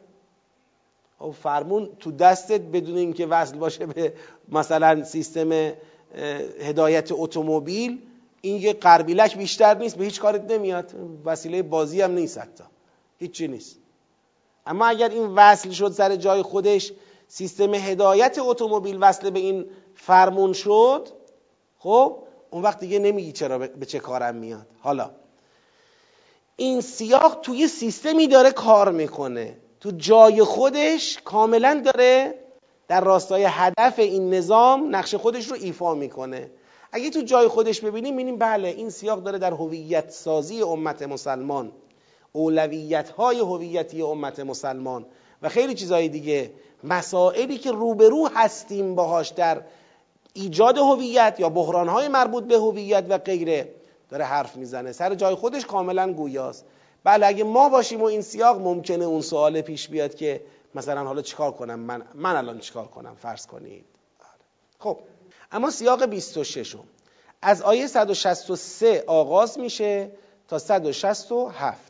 خب فرمون تو دستت بدون اینکه وصل باشه به مثلا سیستم هدایت اتومبیل این یه قربیلک بیشتر نیست به هیچ کارت نمیاد. وسیله بازی هم نیست حتی. هیچی نیست. اما اگر این وصل شد سر جای خودش سیستم هدایت اتومبیل وصل به این فرمون شد خب اون وقت دیگه نمیگی چرا به چه کارم میاد. حالا این سیاق توی سیستمی داره کار می‌کنه. تو جای خودش کاملا داره در راستای هدف این نظام نقش خودش رو ایفا می‌کنه. اگه تو جای خودش ببینیم ببینیم بله این سیاق داره در هویت سازی امت مسلمان اولویت های هویتی امت مسلمان. و خیلی چیزهای دیگه. مسائلی که روبرو هستیم باهاش در ایجاد هویت یا بحرانهای مربوط به هویت و غیره داره حرف می‌زنه. سر جای خودش کاملا گویاست. بله اگه ما باشیم و این سیاق ممکنه اون سوال پیش بیاد که مثلا حالا چیکار کنم؟ من من الان چیکار کنم؟ فرض کنید. خب اما سیاق 26 از آیه 163 آغاز میشه تا 167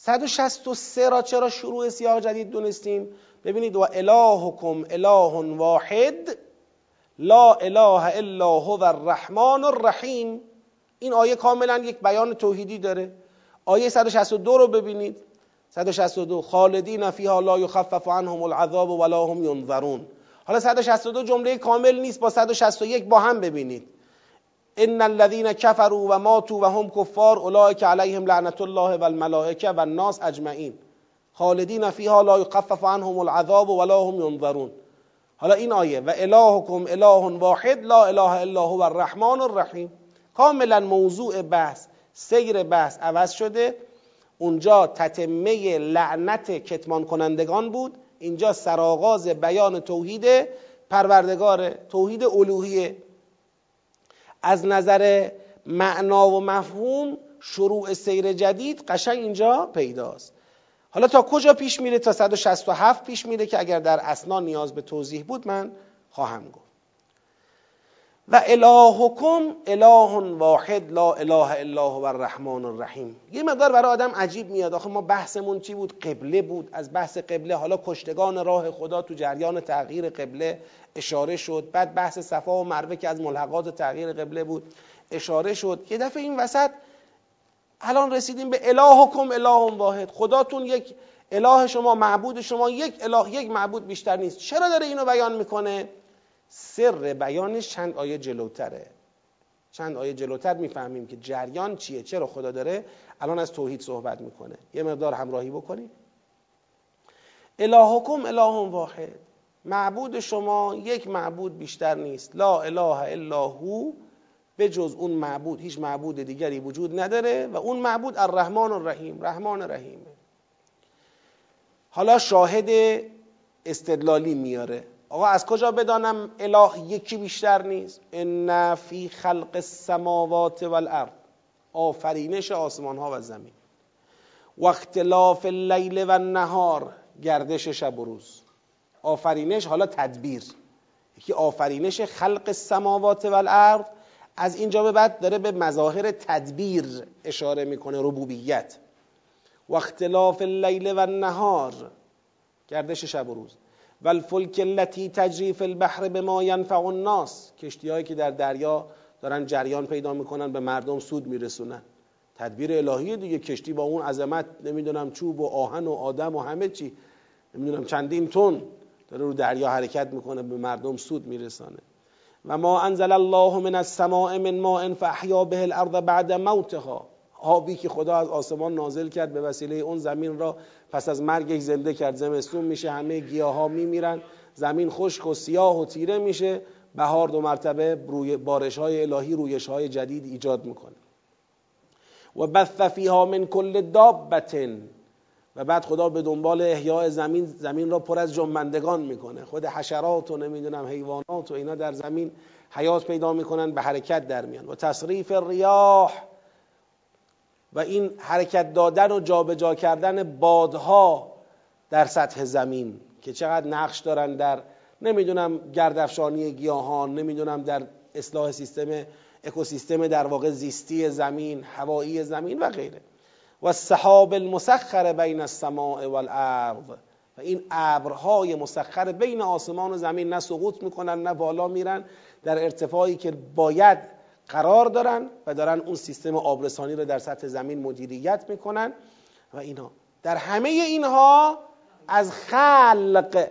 163 را چرا شروع سیاق جدید دونستیم؟ ببینید و الهکم اله واحد لا اله الا هو الرحمن الرحیم. این آیه کاملا یک بیان توحیدی داره. آیه 162 رو ببینید. 162 خالدین فیها لا یخفف عنهم العذاب ولا هم ینظرون. حالا 162 جمله کامل نیست با 161 با هم ببینید. ان الذين كفروا و ماتوا و هم کفار اولئک علیهم لعنت الله و الملائکه و الناس اجمعین خالدین فیها لا یخفف عنهم العذاب ولا هم ینظرون حالا این آیه و الهکم اله واحد لا اله الا هو الرحمن الرحیم. کاملا موضوع بحث سیر بحث عوض شده. اونجا تتمه لعنت کتمان کنندگان بود. اینجا سرآغاز بیان توحید پروردگار توحید الوهیه. از نظر معنا و مفهوم شروع سیر جدید قشنگ اینجا پیداست. حالا تا کجا پیش میره؟ تا 167 پیش میره که اگر در اسنا نیاز به توضیح بود من خواهم گفت. و الهکم اله واحد لا اله الا هو الرحمن الرحیم. یه مقدار برای آدم عجیب میاد. آخه ما بحثمون چی بود؟ قبله بود. از بحث قبله حالا کشتگان راه خدا تو جریان تغییر قبله اشاره شد. بعد بحث صفا و مروه که از ملحقات تغییر قبله بود اشاره شد. یه دفعه این وسط الان رسیدیم به الهکم اله واحد. خداتون یک اله شما معبود شما یک اله یک معبود بیشتر نیست. چرا داره اینو بیان می‌کنه؟ سر بیانش چند آیه جلوتره. چند آیه جلوتر می‌فهمیم که جریان چیه چرا خدا داره الان از توحید صحبت می‌کنه. یه مقدار همراهی بکنید الهکم اله واحد. معبود شما یک معبود بیشتر نیست. لا اله الا هو به جز اون معبود. هیچ معبود دیگری وجود نداره و اون معبود الرحمن الرحیم رحمان رحیمه. حالا شاهد استدلالی میاره. آقا از کجا بدانم اله یکی بیشتر نیست؟ ان فی خلق السماوات والارض. آفرینش آسمان ها و زمین. و اختلاف اللیل و النهار. گردش شب و روز. آفرینش حالا تدبیر. یکی آفرینش خلق السماوات والارض از اینجا به بعد داره به مظاهر تدبیر اشاره می‌کنه ربوبیت. و اختلاف اللیل و النهار. گردش شب و روز. و الفلک التي تجری فی البحر بما ینفع الناس. کشتی که در دریا دارن جریان پیدا می‌کنن به مردم سود میرسونن. تدبیر الهی دیگه. کشتی با اون عظمت نمی‌دونم چوب و آهن و آدم و همه چی نمی‌دونم چندین تن داره رو دریا حرکت می‌کنه به مردم سود میرسانه. و ما انزل الله من السماء من ماء فاحیا به الارض بعد موتها. آبی که خدا از آسمان نازل کرد به وسیله اون زمین را پس از مرگش زنده کرد. زمستون میشه همه گیاه ها میمیرن. زمین خشک و سیاه و تیره میشه. بهار دو مرتبه بارش های الهی رویش های جدید ایجاد می‌کنه. و بث فیها من کل دابتن. و بعد خدا به دنبال احیاء زمین زمین را پر از جنبندگان می‌کنه. خود حشرات و نمی‌دونم حیوانات و اینا در زمین حیات پیدا می‌کنن به حرکت در میان. و تصریف ریاح و این حرکت دادن و جابجا کردن بادها در سطح زمین که چقدر نقش دارن در نمی‌دونم گردافشانی گیاهان نمی‌دونم در اصلاح سیستم اکوسیستم در واقع زیستی زمین هوایی زمین و غیره. و السحاب المسخر بین السماء والارض و این ابرهای مسخر بین آسمان و زمین نه سقوط می‌کنن نه بالا میرن. در ارتفاعی که باید قرار دارن و دارن اون سیستم آبرسانی رو در سطح زمین مدیریت می‌کنن و اینا. در همه اینها از خلق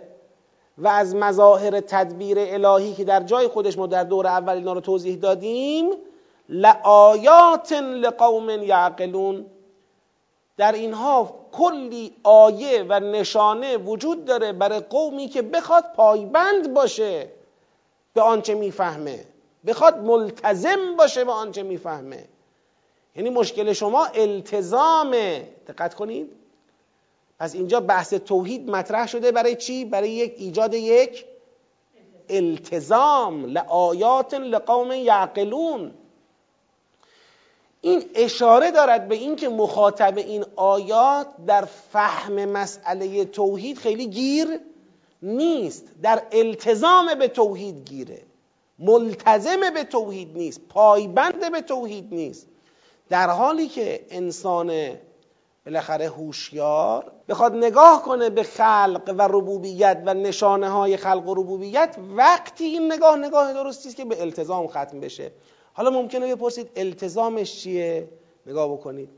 و از مظاهر تدبیر الهی که در جای خودش ما در دور اول اینا رو توضیح دادیم لآیات لقوم یعقلون. در اینها کلی آیه و نشانه وجود داره برای قومی که بخواد پایبند باشه به آنچه می‌فهمه. بخواد ملتزم باشه به آنچه می‌فهمه. یعنی مشکل شما التزامه دقت کنید. پس اینجا بحث توحید مطرح شده برای چی؟ برای یک ایجاد یک التزام. لآیات لقوم یعقلون. این اشاره دارد به اینکه مخاطب این آیات در فهم مسئله توحید خیلی گیر نیست. در التزام به توحید گیره. ملتزم به توحید نیست پایبند به توحید نیست. در حالی که انسان بالاخره هوشیار بخواد نگاه کنه به خلق و ربوبیت و نشانه های خلق و ربوبیت وقتی این نگاه نگاه درستی است که به التزام ختم بشه. حالا ممکنه بپرسید التزامش چیه؟ نگاه بکنید.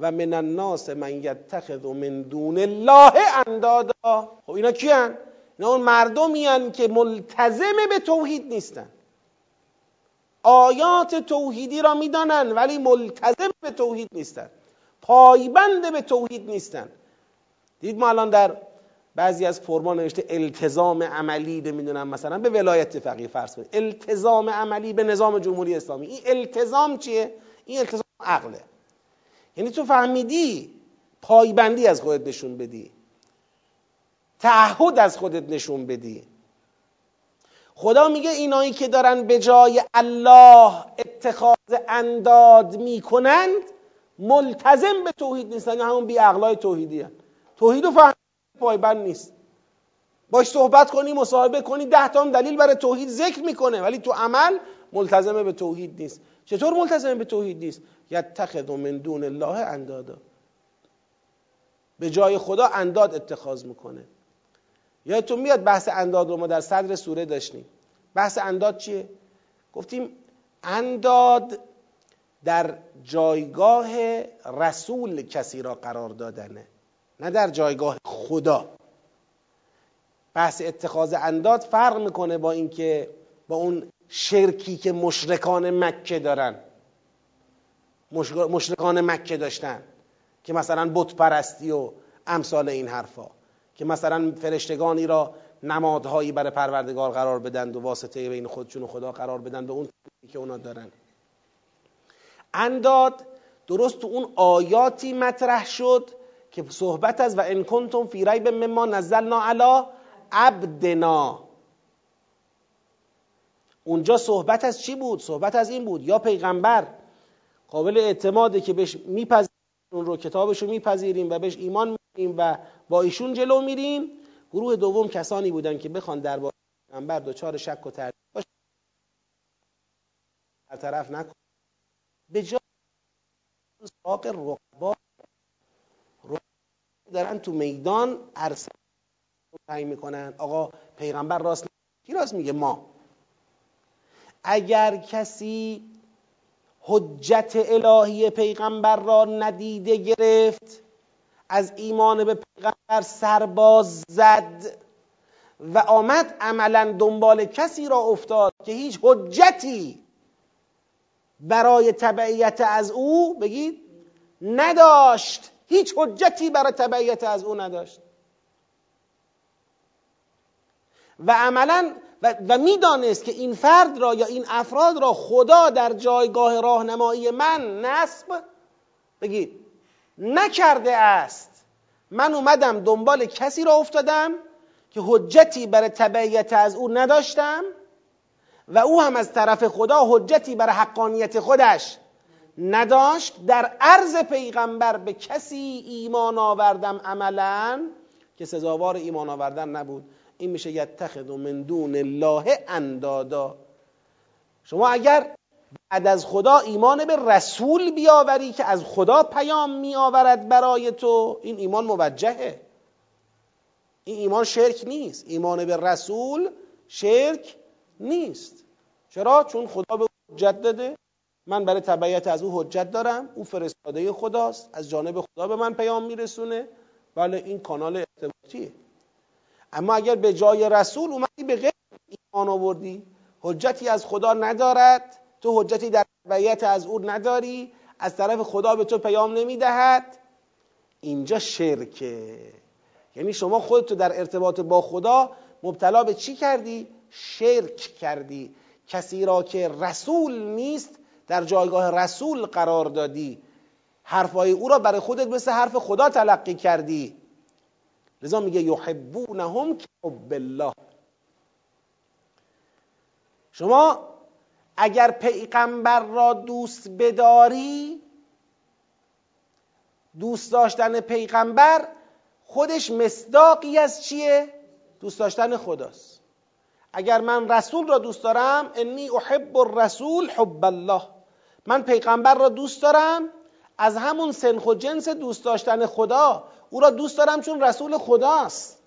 و من الناس من یتخذ من دون الله اندادا. خب اینا کیان؟ اینا اون مردمی که ملتزم به توحید نیستن. آیات توحیدی را می‌دانن ولی ملتزم به توحید نیستن پایبند به توحید نیستن دید ما الان در بعضی از فرما نوشته التزام عملی نمی‌دونم مثلا به ولایت فقیه فرض کنید. التزام عملی به نظام جمهوری اسلامی. این التزام چیه؟ این التزام عقله. یعنی تو فهمیدی پایبندی از خودت نشون بدی. تعهد از خودت نشون بدی. خدا میگه اینایی که دارن به جای الله اتخاذ انداد می‌کنند ملتزم به توحید نیستن. همون بی اقلای توحیدی هن. توحید و فهم پایبند نیست. باش صحبت کنی مصاحبه کنی ده تا دلیل برای توحید ذکر می‌کنه ولی تو عمل ملتزم به توحید نیست. چطور ملتزم به توحید نیست؟ یتخذ من دون الله اندادا. به جای خدا انداد اتخاذ می‌کنه. یادتون میاد بحث انداد رو ما در صدر سوره داشتیم. بحث انداد چیه؟ گفتیم انداد در جایگاه رسول کسی را قرار دادنه نه در جایگاه خدا. بحث اتخاذ انداد فرق می‌کنه با اینکه با اون شرکی که مشرکان مکه دارن. مشرکان مکه داشتن که مثلا بت پرستی و امثال این حرفا. که مثلا فرشتگانی را نمادهایی برای پروردگار قرار بدن و واسطه بین خودشون و خدا قرار بدن به اون که اونا دارن. انداد درست تو اون آیاتی مطرح شد که صحبت از و ان کنتم فی ریب مما نزلنا علی عبدنا اونجا صحبت از چی بود؟ صحبت از این بود یا پیغمبر قابل اعتماده که بهش میپذیریم اون رو کتابش رو میپذیریم و بهش ایمان میریم و با ایشون جلو میریم. گروه دوم کسانی بودن که بخوان درباره پیغمبر دچار شک و تردید باشه طرف نکن. به جای سراغ رقبا دارن تو میدان عرصه تعیین می‌کنن. آقا پیغمبر راست کی راست میگه؟ ما. اگر کسی حجت الهی پیغمبر را ندیده گرفت از ایمان به پیغمبر سرباز زد و آمد عملا دنبال کسی را افتاد که هیچ حجتی برای تبعیت از او بگید نداشت. هیچ حجتی برای تبعیت از او نداشت. و عملا و, و می‌دانست که این فرد را یا این افراد را خدا در جایگاه راهنمایی من نصب بگید نکرده است. من اومدم دنبال کسی را افتادم که حجتی برای تبعیت از او نداشتم و او هم از طرف خدا حجتی برای حقانیت خودش نداشت. در عرض پیغمبر به کسی ایمان آوردم عملا که سزاوار ایمان آوردن نبود. این میشه یتخذ من دون الله اندادا. شما اگر بعد از خدا ایمان به رسول بیاوری که از خدا پیام میآورد برای تو. این ایمان موجهه. این ایمان شرک نیست. ایمان به رسول شرک نیست. چرا؟ چون خدا به حجت داده. من برای تبعیت از او حجت دارم. او فرستاده خداست. از جانب خدا به من پیام میرسونه. بله این کانال ارتباطیه. اما اگر به جای رسول اومدی به غیر ایمان آوردی. حجتی از خدا ندارد. تو حجتی در تبعیت از او نداری از طرف خدا به تو پیام نمی‌دهد. اینجا شرکه. یعنی شما خودتو در ارتباط با خدا مبتلا به چی کردی؟ شرک کردی. کسی را که رسول نیست در جایگاه رسول قرار دادی. حرفای او را برای خودت مثل حرف خدا تلقی کردی. لذا میگه یحبونهم که حب الله. شما اگر پیغمبر را دوست بداری دوست داشتن پیغمبر خودش مصداقی از چیه؟ دوست داشتن خداست. اگر من رسول را دوست دارم انی احب الرسول حب الله. من پیغمبر را دوست دارم از همون سنخ و جنس دوست داشتن خدا. او را دوست دارم چون رسول خداست.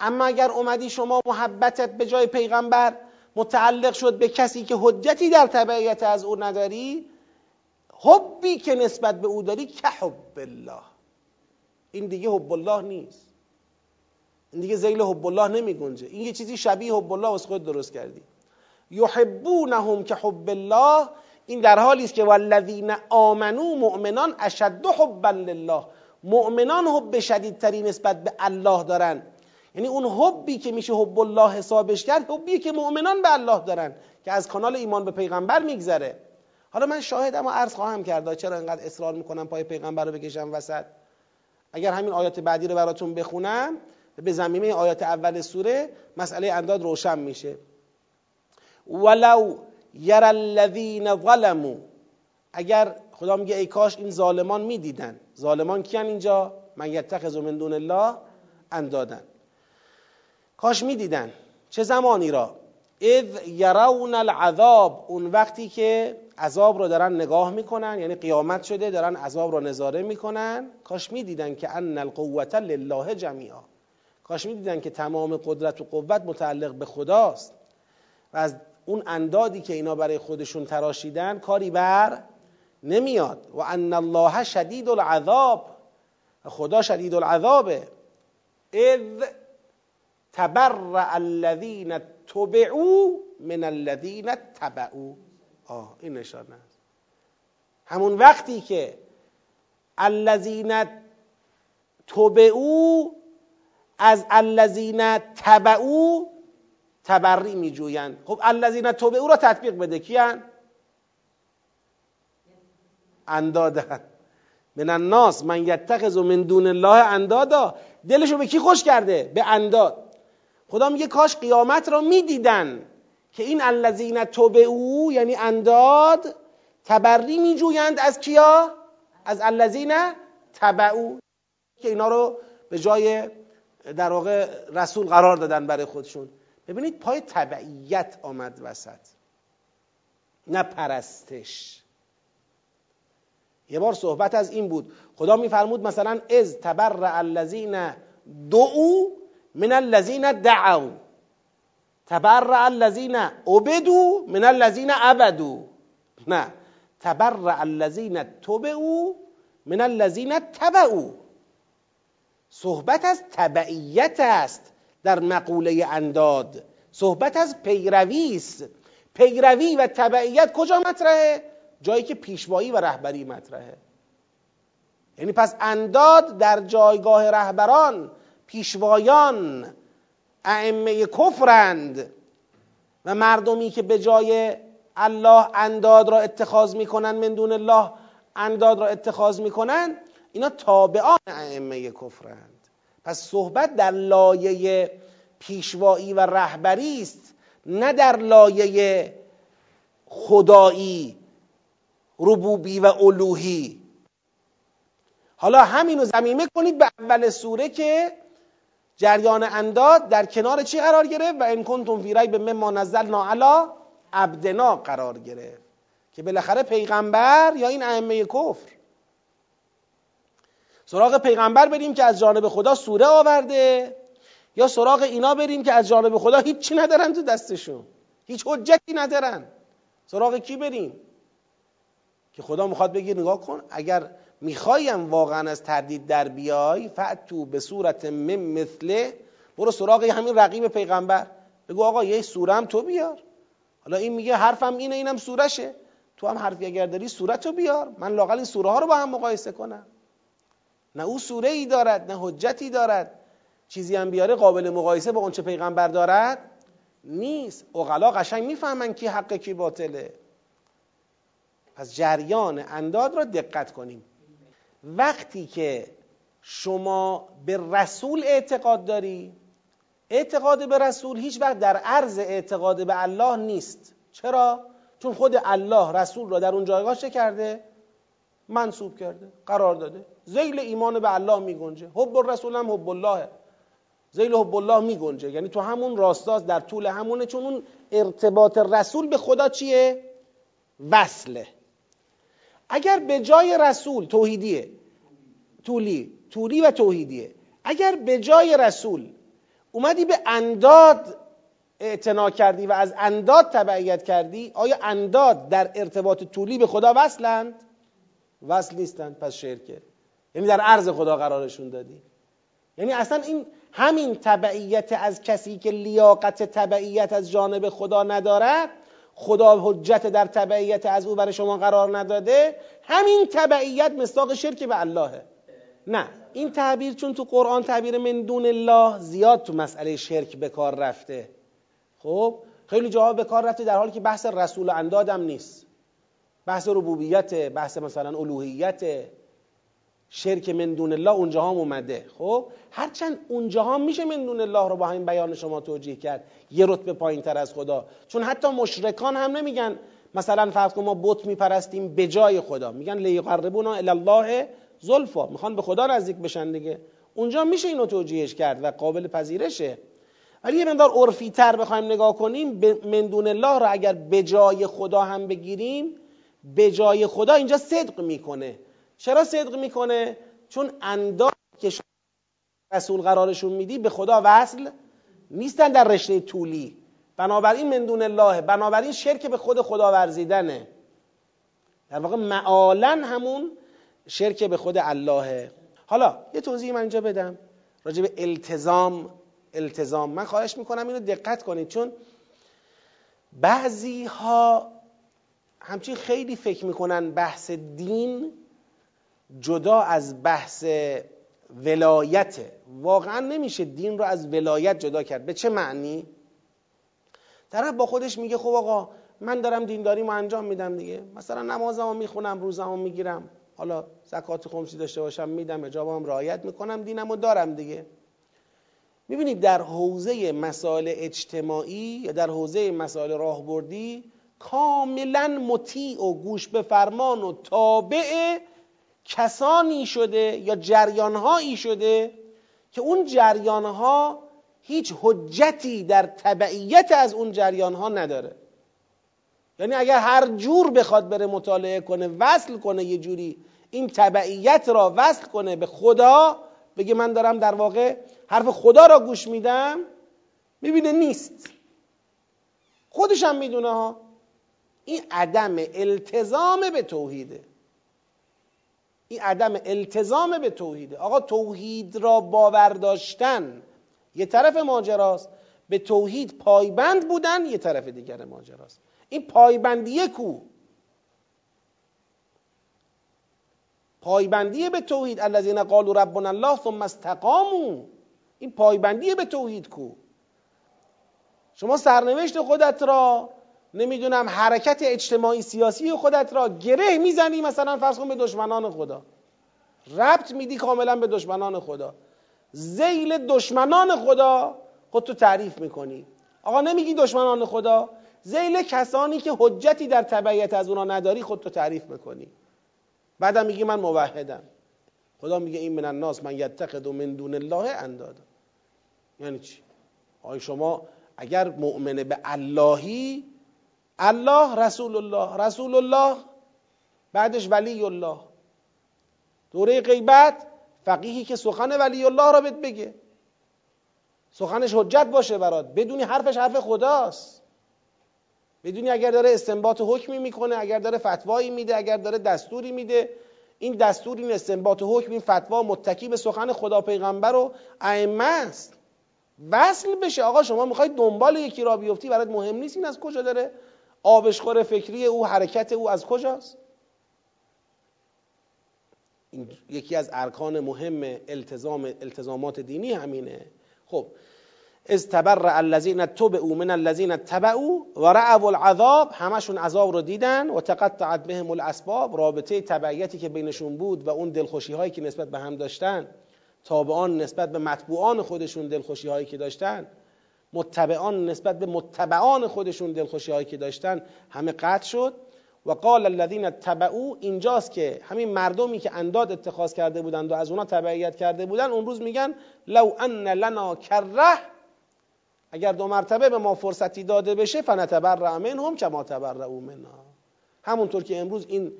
اما اگر اومدی شما محبتت به جای پیغمبر متعلق شد به کسی که حجتی در تبعیت از او نداری حبی که نسبت به او داری که حب الله. این دیگه حب الله نیست. این دیگه زیل حب الله نمی گنجه. این یه چیزی شبیه حب الله از خود درست کردی. یحبونهم که حب الله. این در حالی است که والذین آمنو مؤمنان اشد حبا لله. مؤمنان حب شدیدتری نسبت به الله دارن. یعنی اون حبی که میشه حب الله حسابش کرد حبی که مؤمنان به الله دارن که از کانال ایمان به پیغمبر میگذره. حالا من شاهدم و عرض خواهم کرد چرا انقدر اصرار می‌کنم پای پیغمبر رو بکشم وسط؟ اگر همین آیات بعدی رو براتون بخونم به زمینه آیات اول سوره مسئله انداد روشن میشه. ولو یر الذین ظلموا. اگر خدا میگه ای کاش این ظالمان می‌دیدن. ظالمان کیان اینجا؟ من یتخذ من دون الله اندادن. کاش می‌دیدن. چه زمانی را؟ اذ یرون العذاب. اون وقتی که عذاب رو دارن نگاه می‌کنن یعنی قیامت شده دارن عذاب رو نظاره می‌کنن کاش می‌دیدن که ان القوت لله جمیعا. کاش می‌دیدن که تمام قدرت و قوت متعلق به خداست. و از اون اندادی که اینا برای خودشون تراشیدن کاری بر نمیاد. و ان الله شدید العذاب. خدا شدید العذابه. اذ تبرع الذین تبعوا من الذین تبعوا آه این نشانه است. همون وقتی که الذین تبعوا از الذین تبعوا تبری می جویند خب الذین تبعوا را تطبیق بده. کیان؟ اندادن. من الناس من یتخذ من دون الله اندادا. دلشو به کی خوش کرده؟ به انداد. خدا میگه کاش قیامت را می‌دیدن که این الذین تبعو یعنی انداد تبری میجویند از کیا؟ از الذین تبعو که اینا رو به جای در واقع رسول قرار دادن برای خودشون. ببینید پای تبعیت آمد وسط. نه پرستش. یه بار صحبت از این بود. خدا میفرمود مثلا از تبرع الذین دعو من الذین دعوا. تبرع الذین عبدوا من الذین عبدوا. نه تبرع الذین تبعوا من الذین تبعوا صحبت از تبعیت است در مقوله انداد. صحبت از پیروی است. پیروی و تبعیت کجا مطرحه؟ جایی که پیشوایی و رهبری مطرحه. یعنی پس انداد در جایگاه رهبران پیشوایان ائمه کفرند و مردمی که به جای الله انداد را اتخاذ می‌کنن من دون الله انداد را اتخاذ می‌کنن اینا تابعان ائمه کفرند. پس صحبت در لایه پیشوایی و رهبری است نه در لایه خدایی ربوبی و الوهی. حالا همینو زمینه کنید به اول سوره که جریان انداد در کنار چی قرار گرفت و ان کنتم فی ریب مما نزلنا علی عبدنا قرار گرفت. که بالاخره پیغمبر یا این ائمه کفر. سراغ پیغمبر بریم که از جانب خدا سوره آورده یا سراغ اینا بریم که از جانب خدا هیچی ندارن تو دستشون. هیچ حجتی ندارن. سراغ کی بریم؟ که خدا می‌خواد بگیر نگاه کن اگر می‌خوایم واقعا از تردید در بیای فعتو به صورت من مثله. برو سراغ همین رقیب پیغمبر. بگو آقا یه سوره هم تو بیار. حالا این میگه حرفم اینه اینم سورشه. تو هم حرفی اگر داری سورت رو بیار. من لاقل این سوره ها رو با هم مقایسه کنم. نه او سوره ای دارد نه حجتی دارد. چیزی هم بیاره قابل مقایسه با اونچه پیغمبر دارد نیست. اغلا قشنگ می‌فهمن کی حق کی باطله. پس جریان انداد را دقت کنیم. وقتی که شما به رسول اعتقاد داری اعتقاد به رسول هیچ وقت در عرض اعتقاد به الله نیست چرا؟ چون خود الله رسول را در اون جایگاه چه کرده؟ منصوب کرده قرار داده زیل ایمان به الله می گنجه حب الرسول هم حب الله زیل حب الله می گنجه یعنی تو همون راستاست در طول همونه چون اون ارتباط رسول به خدا چیه؟ وصله اگر به جای رسول توحیدیه طولی طولی و توحیدیه. اگر به جای رسول اومدی به انداد اعتنا کردی و از انداد تبعیت کردی آیا انداد در ارتباط طولی به خدا وصلند؟ وصل نیستند پس شرکه. یعنی در عرض خدا قرارشون دادی. یعنی اصلا این همین تبعیت از کسی که لیاقت تبعیت از جانب خدا ندارد خدا حجت در تبعیت از او برای شما قرار نداده همین تبعیت مستاق شرک به اللهه. نه این تعبیر چون تو قرآن تعبیر من دون الله زیاد تو مسئله شرک به کار رفته. خب خیلی جاها به کار رفته در حالی که بحث رسول اندادم نیست. بحث ربوبیت بحث مثلا الوهیت شرک من دون الله اونجا هم اومده. خب هرچند اونجا هم میشه من دون الله رو با همین بیان شما توجیه کرد. یه رتبه پایین تر از خدا. چون حتی مشرکان هم نمیگن مثلا فرض کن ما بت میپرستیم به جای خدا. میگن لیقربونا الی الله زلفا. می‌خوان به خدا نزدیک بشن دیگه. اونجا میشه اینو توجیهش کرد و قابل پذیرشه. ولی یه مقدار عرفی تر بخوایم نگاه کنیم من دون الله رو اگر به جای خدا هم بگیریم به جای خدا اینجا صدق می‌کنه. چرا صدق می‌کنه؟ چون انداز رسول قرارشون میدی به خدا وصل نیستن در رشته طولی. بنابراین من دون الله بنابراین شرک به خود خدا ورزیدنه در واقع معالا همون شرک به خود اللهه. حالا یه توضیح من اینجا بدم. راجع به التزام التزام. من خواهش می‌کنم اینو دقت کنید چون بعضی ها همچین خیلی فکر می‌کنن بحث دین جدا از بحث ولایت. واقعا نمیشه دین رو از ولایت جدا کرد. به چه معنی؟ طرف با خودش میگه خب آقا من دارم دینداریمو انجام میدم دیگه. مثلا نمازمو می‌خونم روزمو می‌گیرم. حالا زکات خمسی داشته باشم میدم اجابم رعایت می‌کنم دینمو دارم دیگه. می‌بینید در حوزه مسائل اجتماعی یا در حوزه مسائل راهبردی کاملا مطیع و گوش به فرمان و تابع کسانی شده یا جریانهایی شده که اون جریانها هیچ حجتی در تبعیت از اون جریانها نداره. یعنی اگر هر جور بخواد بره مطالعه کنه وصل کنه یه جوری این تبعیت را وصل کنه به خدا بگه من دارم در واقع حرف خدا را گوش میدم می‌بینه نیست. خودش هم می‌دونه ها. این عدم التزام به توحیده. این عدم التزام به توحیده. آقا توحید را باور داشتن یه طرف ماجراست. به توحید پایبند بودن یه طرف دیگر ماجراست. این پایبندیه کو؟ پایبندیه به توحید. الذین قالوا ربنا الله ثم استقاموا. این پایبندیه به توحید کو؟ شما سرنوشت خودت را نمی‌دونم حرکت اجتماعی سیاسی خودت را گره می‌زنی مثلا فرض کن به دشمنان خدا. ربط میدی کاملا به دشمنان خدا. زیل دشمنان خدا خود تو تعریف می‌کنی. آقا نمیگی دشمنان خدا زیل کسانی که حجتی در تبعیت از اونا نداری خود تو تعریف می‌کنی. بعدم میگی من موحدم. خدا میگه این من الناس من یتخذ من دون الله اندادا. یعنی چی؟ آقای شما اگر مؤمن به اللهی الله رسول الله. رسول الله بعدش ولی الله. دوره غیبت فقیهی که سخن ولی الله را بهت بگه. سخنش حجت باشه برات. بدونی حرفش حرف خداست. بدونی اگر داره استنباط حکمی می‌کنه اگر داره فتوایی میده اگر داره دستوری میده این دستور این استنباط حکم این فتوا متکی به سخن خدا پیغمبر و ائمه است. وصل بشه. آقا شما می‌خوای دنبال یکی را بیفتی برات مهم نیست این از کجا داره آبشخور فکری او حرکت او از کجاست؟ این یکی از ارکان مهم التزام التزامات دینی همینه. خب از تبرع الذین تبعوا من الذین تبعوا و رعوا العذاب همشون عذاب رو دیدن و تقطعت بهم الاسباب. رابطه تبعیتی که بینشون بود و اون دلخوشی هایی که نسبت به هم داشتن تابعان نسبت به مطبوعان خودشون دلخوشی هایی که داشتن متبعان نسبت به متبعان خودشون دلخوشی هایی که داشتن همه قطع شد. و قال الذين تبعوا اینجاست که همین مردمی که انداد اتخاذ کرده بودند و از اونا تبعیت کرده بودن اون روز میگن لو ان لنا کره اگر دو مرتبه به ما فرصتی داده بشه فنتبرع منهم کما تبرعوا منا. همونطور که امروز این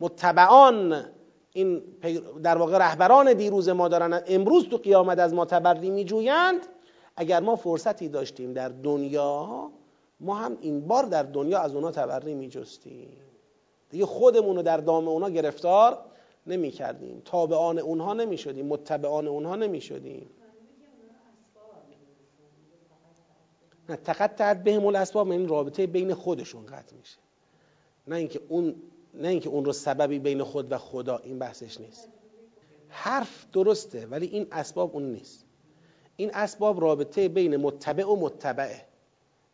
متبعان این در واقع رهبران دیروز ما دارن امروز تو قیامت از ما تبری میجویند اگر ما فرصتی داشتیم در دنیا ما هم این بار در دنیا از اونا تبری میجستیم. دیگه خودمون رو در دام اونا گرفتار نمی کردیم تابعان اونها نمی شدیم متبعان اونها نمی شدیم نه تقطعت بهم الاسباب این رابطه بین خودشون قطع میشه. نه اینکه اون نه اینکه اون رو سببی بین خود و خدا این بحثش نیست. حرف درسته ولی این اسباب اون نیست. این اسباب رابطه بین متبع و متبعه.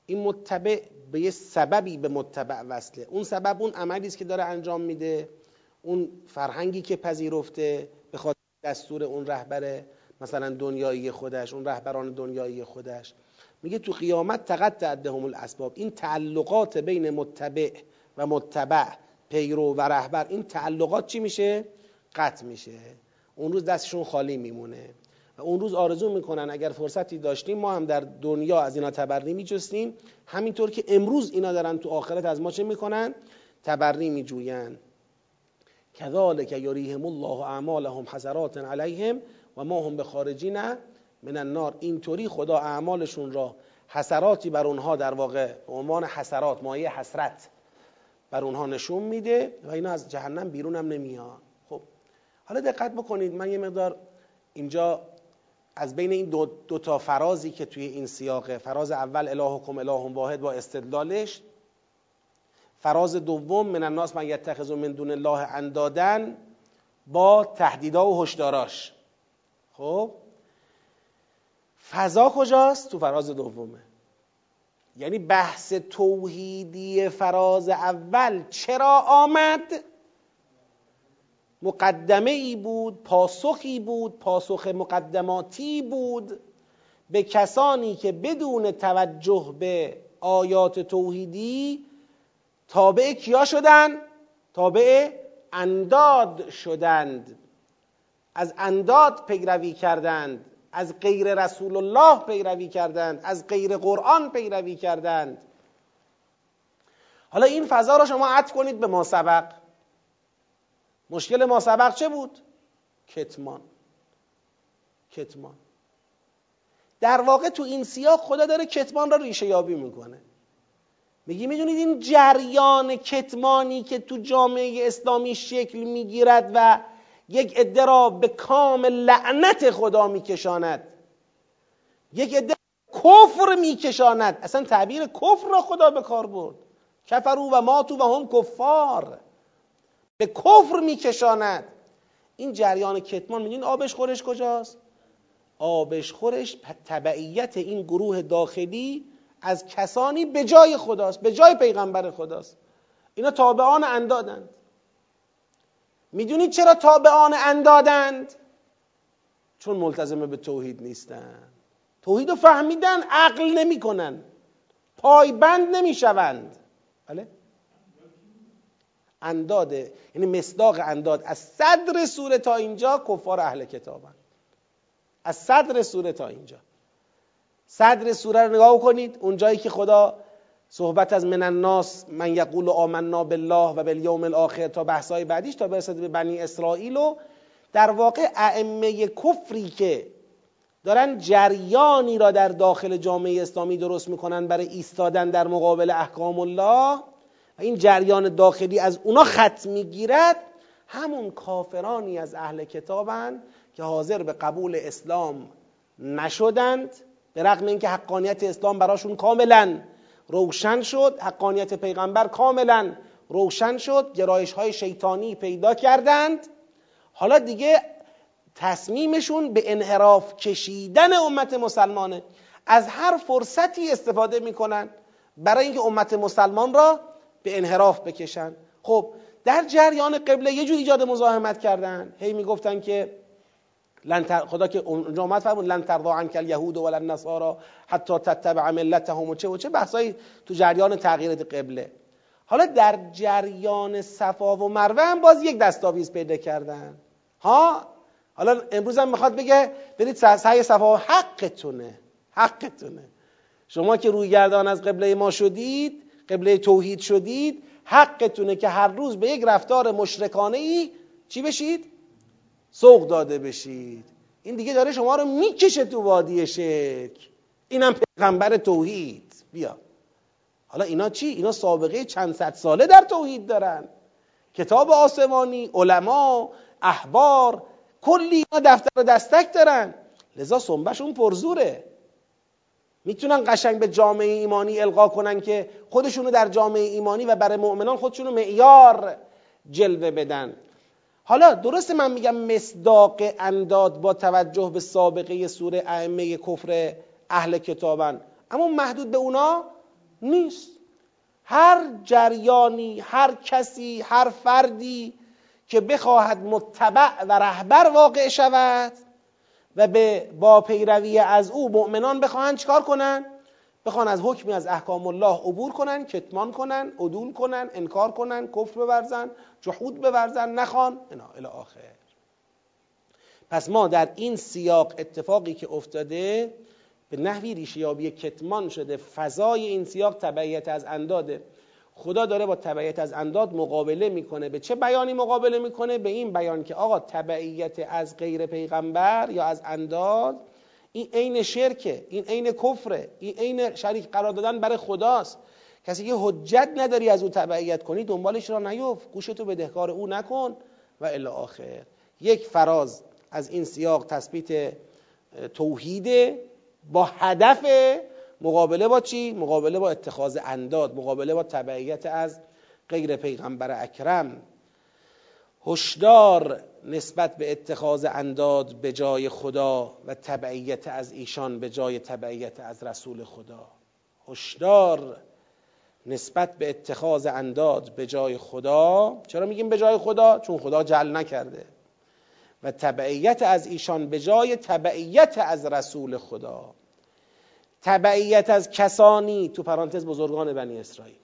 این متبع به یه سببی به متبع وصله. اون سبب اون عملی است که داره انجام میده. اون فرهنگی که پذیرفته به خاطر دستور اون رهبره مثلا دنیایی خودش اون رهبران دنیایی خودش. میگه تو قیامت تقطع عدهم الاسباب. این تعلقات بین متبع و متبع پیرو و رهبر این تعلقات چی میشه؟ قطع میشه. اون روز دستشون خالی میمونه. اون روز آرزو می‌کنن اگر فرصتی داشتیم ما هم در دنیا از اینا تبری میجستیم. همینطور که امروز اینا دارن تو آخرت از ما چه می‌کنن؟ تبری میجوین. کذالک یریهم الله اعمالهم حسرات علیهم و ما هم به خارجین من النار. اینطوری خدا اعمالشون را حسراتی بر اونها در واقع به عنوان حسرات مایه حسرت بر اونها نشون میده و اینا از جهنم بیرون هم نمیان. خب حالا دقت بکنید من یه مقدار اینجا از بین این دو, دو تا فرازی که توی این سیاقه فراز اول الهکم اله واحد با استدلالش فراز دوم من الناس من یتخذ من دون الله اندادن با تهدیدا و هشداراش. خب؟ فضا کجاست؟ تو فراز دومه. یعنی بحث توحیدی فراز اول چرا آمد؟ مقدمه ای بود پاسخی بود پاسخ مقدماتی بود به کسانی که بدون توجه به آیات توحیدی تابع کیا شدن؟ تابع انداد شدند. از انداد پیروی کردند از غیر رسول الله پیروی کردند از غیر قرآن پیروی کردند. حالا این فضا را شما عطف کنید به ما سبق. مشکل ما سبق چه بود؟ کتمان. کتمان. در واقع تو این سیاق خدا داره کتمان را ریشه یابی می‌کنه. میگی می‌دونید این جریان کتمانی که تو جامعه اسلامی شکل می‌گیرد و یک عده را به کام لعنت خدا میکشاند. یک عده کفر میکشاند. اصلا تعبیر کفر را خدا به کار برد. کفرو و ماتو و هم کفار. به کفر میکشاند. این جریان کتمان می‌دونید آبش خورش کجاست؟ آبش خورش تبعیت این گروه داخلی از کسانی به جای خداست به جای پیغمبر خداست. اینا تابعان اندادند. می‌دونید چرا تابعان اندادند؟ چون ملتزم به توحید نیستن. توحید رو فهمیدن عقل نمی‌کنن. پایبند نمی‌شوند. بله؟ انداده یعنی مصداق انداد. از صدر سوره تا اینجا کفار اهل کتابن. از صدر سوره تا اینجا. صدر سوره رو نگاه کنید. اونجایی که خدا صحبت از من الناس من یقول آمنا بالله و بالیوم الاخر تا بحثای بعدیش تا برسد به بنی اسرائیل و در واقع ائمه کفری که دارن جریانی را در داخل جامعه اسلامی درست می‌کنن برای ایستادن در مقابل احکام الله و این جریان داخلی از اونا خط می‌گیرد همون کافرانی از اهل کتابند که حاضر به قبول اسلام نشدند به رغم اینکه حقانیت اسلام براشون کاملا روشن شد حقانیت پیغمبر کاملا روشن شد گرایش های شیطانی پیدا کردند. حالا دیگه تصمیمشون به انحراف کشیدن امت مسلمانه. از هر فرصتی استفاده می‌کنن برای اینکه امت مسلمان را به انحراف بکشن. خب در جریان قبله یه جور ایجاد مزاحمت کردن. هی می‌گفتن که لن خدا که اونجا اومد فرمود لن ترضا عنک الیهود ولا النصارا حتی تتبع ملتهم و چه و چه. بحثایی تو جریان تغییر قبله. حالا در جریان صفا و مروه هم باز یک دستاویز پیدا کردن. ها؟ حالا امروز هم می‌خواد بگه برید سعی صفا و حقتونه. حقتونه. شما که روی گردان از قبله ما شدید قبله توحید شدید حقتونه که هر روز به یک رفتار مشرکانه ای چی بشید؟ سوق داده بشید. این دیگه داره شما رو می‌کشه تو وادی شرک. اینم پیغمبر توحید. بیا. حالا اینا چی؟ اینا سابقه چند صد ساله در توحید دارن. کتاب آسمانی، علما، احبار کلی اینا دفتر و دستک دارن. لذا سنبهشون پرزوره. می‌تونن قشنگ به جامعه ایمانی القا کنن که خودشونو در جامعه ایمانی و برای مؤمنان خودشونو معیار جلوه بدن. حالا درسته من میگم مصداق انداد با توجه به سابقه سوره ائمه کفر اهل کتابن. اما محدود به اونا نیست. هر جریانی هر کسی هر فردی که بخواهد متبع و رهبر واقع شود و به با پیروی از او مؤمنان بخواهند چکار کنن؟ بخوان از حکمی از احکام الله عبور کنن کتمان کنن عدول کنن انکار کنن کفر بورزن جحود بورزن نخوان. اینا الی آخر. پس ما در این سیاق اتفاقی که افتاده به نحوی ریشیابی کتمان شده فضای این سیاق تبعیت از انداده. خدا داره با تبعیت از انداد مقابله می‌کنه. به چه بیانی مقابله می‌کنه؟ به این بیان که آقا تبعیت از غیر پیغمبر یا از انداد این عین شرکه این عین کفره این عین شریک قرار دادن برای خداست. کسی که حجت نداری از او تبعیت کنی دنبالش را نیفت. گوشتو بدهکار او نکن و الی آخر. یک فراز از این سیاق تثبیت توحیده با هدف مقابله با چی؟ مقابله با اتخاذ انداد مقابله با تبعیت از غیر پیغمبر اکرم. هشدار نسبت به اتخاذ انداد به جای خدا و تبعیت از ایشان به جای تبعیت از رسول خدا. هشدار نسبت به اتخاذ انداد به جای خدا. چرا میگیم به جای خدا؟ چون خدا جل نکرده. و تبعیت از ایشان به جای تبعیت از رسول خدا. تبعیت از کسانی تو پرانتز بزرگان بنی اسرائیل.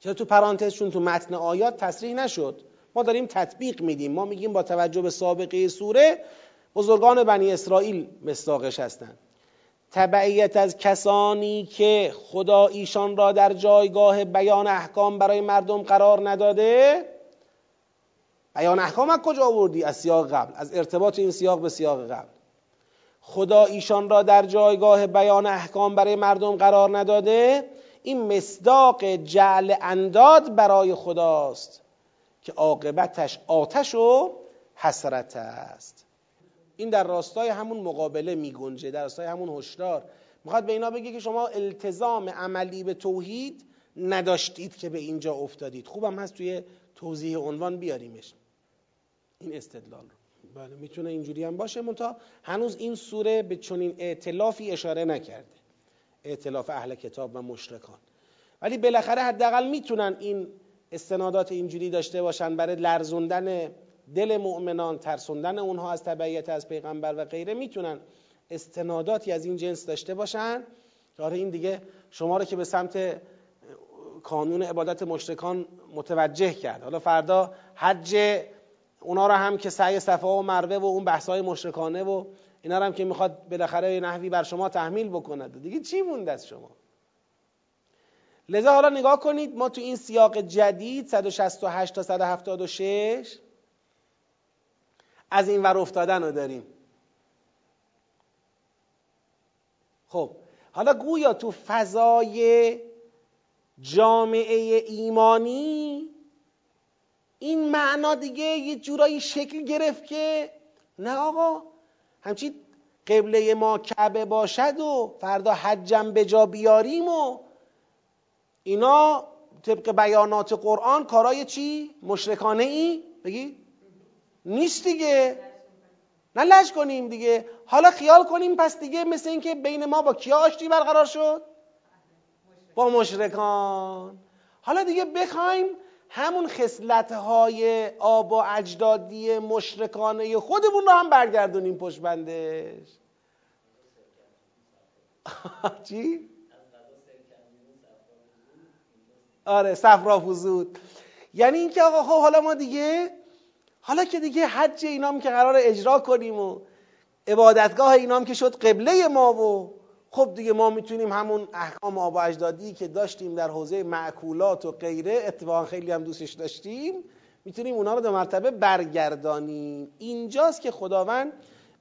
چرا تو پرانتز چون تو متن آیات تصریح نشد؟ ما داریم تطبیق میدیم. ما میگیم با توجه به سابقه سوره بزرگان بنی اسرائیل مستاقش هستند تبعیت از کسانی که خدا ایشان را در جایگاه بیان احکام برای مردم قرار نداده. بیان احکام از کجا آوردی؟ از سیاق قبل. از ارتباط این سیاق به سیاق قبل. خدا ایشان را در جایگاه بیان احکام برای مردم قرار نداده این مصداق جعل انداد برای خداست که عاقبتش آتش و حسرت است. این در راستای همون مقابله میگنجه در راستای همون هشدار. می‌خواد به اینا بگه که شما التزام عملی به توحید نداشتید که به اینجا افتادید. خوبم هست توی توضیح عنوان بیاریمش. این استدلال رو. بله می‌تونه اینجوری هم باشه. منتها هنوز این سوره به چنین اعتلافی اشاره نکرده. اعتلاف اهل کتاب و مشرکان. ولی بالاخره حداقل می‌تونن این استنادات اینجوری داشته باشن برای لرزوندن دل مؤمنان ترسوندن اونها از تبعیت از پیغمبر و غیره. می‌تونن استناداتی از این جنس داشته باشن. آره این دیگه شما رو که به سمت کانون عبادت مشرکان متوجه کرد. حالا فردا حج اونا رو هم که سعی صفا و مروه و اون بحثای مشرکانه و اینا رو هم که می‌خواد بالاخره نحوی بر شما تحمیل بکند دیگه چی مونده از شما؟ لذا حالا نگاه کنید ما تو این سیاق جدید 168 تا 176 از این ور افتادن رو داریم. خب حالا گویا تو فضای جامعه ایمانی این معنا دیگه یه جورایی شکل گرفت که نه آقا همچی قبله ما کعبه باشد و فردا حجم به جا بیاریم و اینا طبق بیانات قرآن کارای چی؟ مشرکانه ای؟ بگی؟ نیست دیگه نه لش کنیم دیگه حالا خیال کنیم پس دیگه مثل اینکه بین ما با کیا آشتی برقرار شد؟ با مشرکان حالا دیگه بخوایم همون خصلت های آب و اجدادی مشرکانه خودمون رو هم برگردونیم پشت بندش [laughs] چی؟ آره صفرا فزود یعنی اینکه آقا خب حالا ما دیگه حالا که دیگه حج اینام که قرار اجرا کنیم و عبادتگاه اینام که شد قبله ما و خب دیگه ما می‌تونیم همون احکام آب و اجدادی که داشتیم در حوزه معکولات و غیره اتفاقا خیلی هم دوستش داشتیم می‌تونیم اونا رو به مرتبه برگردانیم. اینجاست که خداوند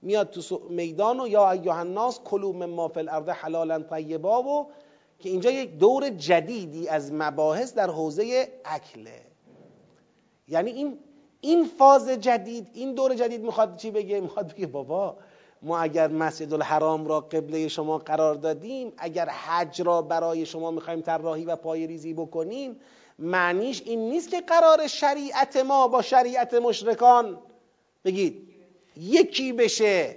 میاد تو میدان و یا ایها الناس کلوا مما فی الارض حلالا طیبا و که اینجا یک دور جدیدی از مباحث در حوزه اکله. یعنی این این فاز جدید این دور جدید می‌خواد چی بگه؟ می‌خواد بگه بابا ما اگر مسجد الحرام را قبله شما قرار دادیم اگر حج را برای شما می‌خوایم طراحی و پای ریزی بکنیم معنیش این نیست که قرار شریعت ما با شریعت مشرکان بگید. یکی بشه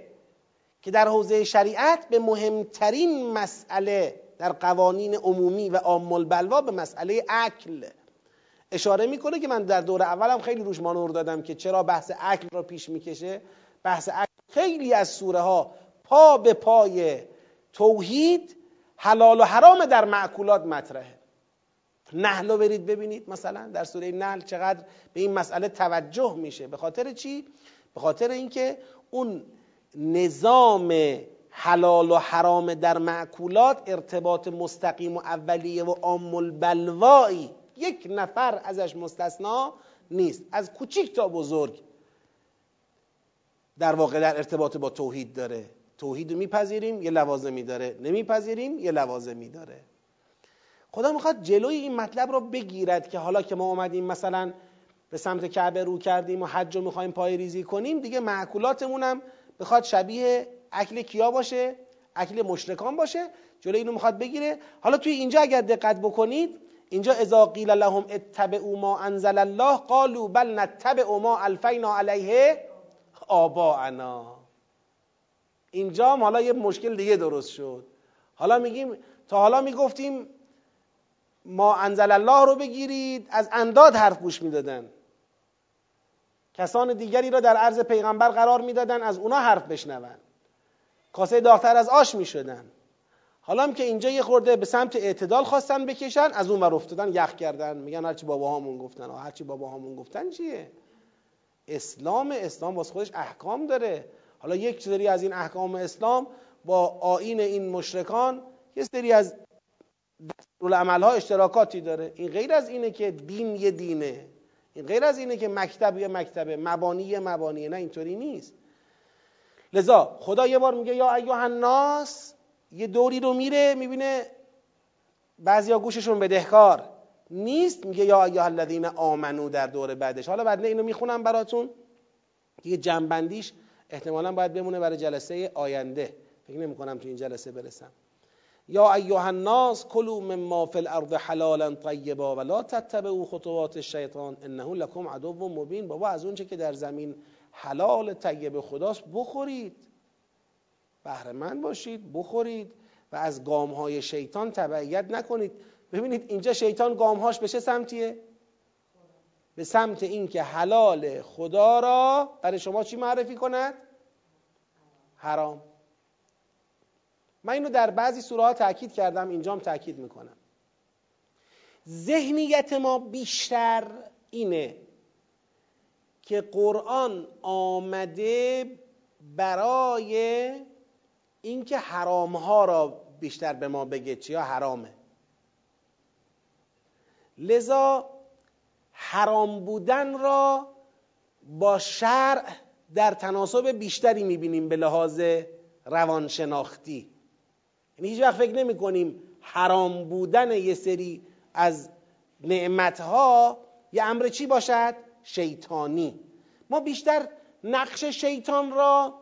که در حوزه شریعت به مهمترین مسئله در قوانین عمومی و عام بلوا به مسئله عقل اشاره می‌کنه که من در دور اولم خیلی روش مانور دادم که چرا بحث عقل را پیش می‌کشه. بحث عقل خیلی از سوره ها پا به پای توحید حلال و حرام در معکولات مطرحه. نحل رو برید ببینید مثلا در سوره نحل چقدر به این مسئله توجه میشه. به خاطر چی؟ به خاطر اینکه اون نظام حلال و حرام در معکولات ارتباط مستقیم و اولیه و عام البلوایی یک نفر ازش مستثنا نیست. از کوچیک تا بزرگ در واقع در ارتباط با توحید داره. توحید رو میپذیریم یه لوازمی داره نمیپذیریم یه لوازمی داره خدا می‌خواد جلوی این مطلب رو بگیرد که حالا که ما اومدیم مثلا به سمت کعبه رو کردیم و حج رو می‌خوایم پای ریزی کنیم دیگه معکولاتمون هم بخواد شبیه اکل کیا باشه اکل مشرکان باشه جلوی اینو می‌خواد بگیره. حالا توی اینجا اگر دقت بکنید اینجا اذا قیل لهم اتبعوا ما انزل الله قالوا بل نتبع ما الفینا علیه آباءنا اینجا حالا یه مشکل دیگه درست شد. حالا میگیم تا حالا می‌گفتیم ما انزل الله رو بگیرید از انداد حرف گوش می‌دادن. کسان دیگری را در عرض پیغمبر قرار می‌دادن از اونا حرف بشنون. کاسه داختر از آش می‌شدن. حالا هم که اینجا یه خورده به سمت اعتدال خواستن بکشن از اون ور افتادن یخ کردن. میگن هرچی باباهامون گفتن هرچی باباهامون گفتن چیه؟ اسلام اسلام واسه خودش احکام داره. حالا یک سری از این احکام اسلام با آین این مشرکان یه سری از عمل ها اشتراکاتی داره. این غیر از اینه که دین یه دینه. این غیر از اینه که مکتب یه مکتبه. مبانی یه مبانیه. نه اینطوری نیست. لذا خدا یه بار میگه یا ایها الناس یه دوری رو میره می‌بینه بعضیا گوششون بدهکار. نیست میگه یا ایها الذین آمنو در دور بعدش. حالا بعد اینو می‌خونم براتون. یه جنبندیش احتمالا باید بمونه برای جلسه آینده. فکر نمی کنم تو این جلسه برسم. یا ایها الناس کلوا مما فی الارض حلالا طیبا ولا تتبعوا خطوات الشیطان انه لکم عدو مبین. بابا از اونچه که در زمین حلال طیب خداست بخورید. بهره باشید بخورید. و از گام های شیطان تبعیت نکنید. ببینید اینجا شیطان گامهاش به چه سمتیه؟ به سمت اینکه حلال خدا را برای شما چی معرفی کند؟ حرام. من اینو در بعضی سوره ها تاکید کردم اینجام تاکید می‌کنم. ذهنیت ما بیشتر اینه که قرآن آمده برای اینکه حرام ها را بیشتر به ما بگه چیا حرامه. لذا حرام بودن را با شرع در تناسب بیشتری می‌بینیم به لحاظ روانشناختی. یعنی هیچ وقت فکر نمی کنیم حرام بودن یه سری از نعمتها یه امر چی باشد؟ شیطانی. ما بیشتر نقش شیطان را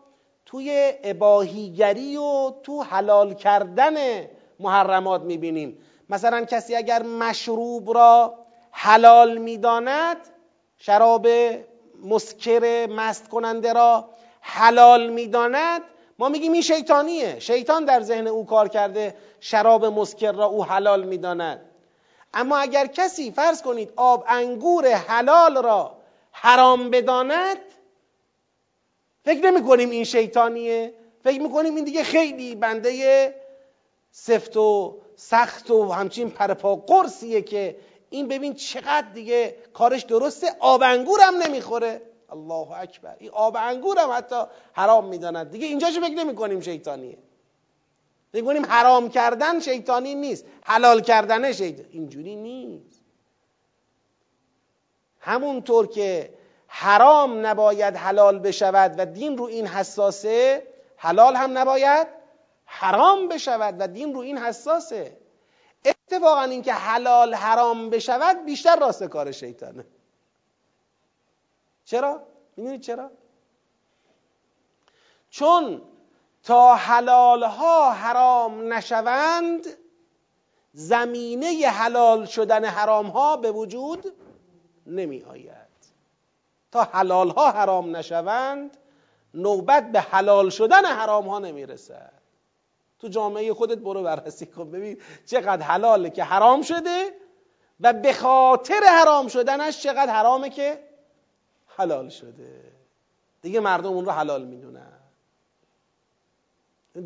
توی اباهیگری و تو حلال کردن محرمات می‌بینیم. مثلا کسی اگر مشروب را حلال می‌داند شراب مسکر مست کننده را حلال می‌داند ما میگیم این شیطانیه. شیطان در ذهن او کار کرده شراب مسکر را او حلال می‌داند. اما اگر کسی فرض کنید آب انگور حلال را حرام بداند فکر نمی کنیم این شیطانیه. فکر می‌کنیم این دیگه خیلی بنده سفت و سخت و همچین پرپا قرصیه که این ببین چقدر دیگه کارش درسته. آب انگور هم نمی‌خوره. الله اکبر. این آب انگور هم حتی حرام می‌داند. دیگه اینجا چه فکر نمی کنیم شیطانیه. فکر حرام کردن شیطانی نیست. حلال کردن شیطان اینجوری نیست. همونطور که حرام نباید حلال بشود و دین رو این حساسه حلال هم نباید حرام بشود و دین رو این حساسه اتفاقا اینکه حلال حرام بشود بیشتر راست کار شیطانه چرا؟ می‌دونید چرا؟ چون تا حلال ها حرام نشوند زمینه حلال شدن حرام ها به وجود نمی آید تا حلال ها حرام نشوند نوبت به حلال شدن حرام ها نمی رسد تو جامعه خودت برو بررسی کن. ببین چقدر حلاله که حرام شده و به خاطر حرام شدنش چقدر حرامه که حلال شده. دیگه مردم اون رو حلال می‌دونن.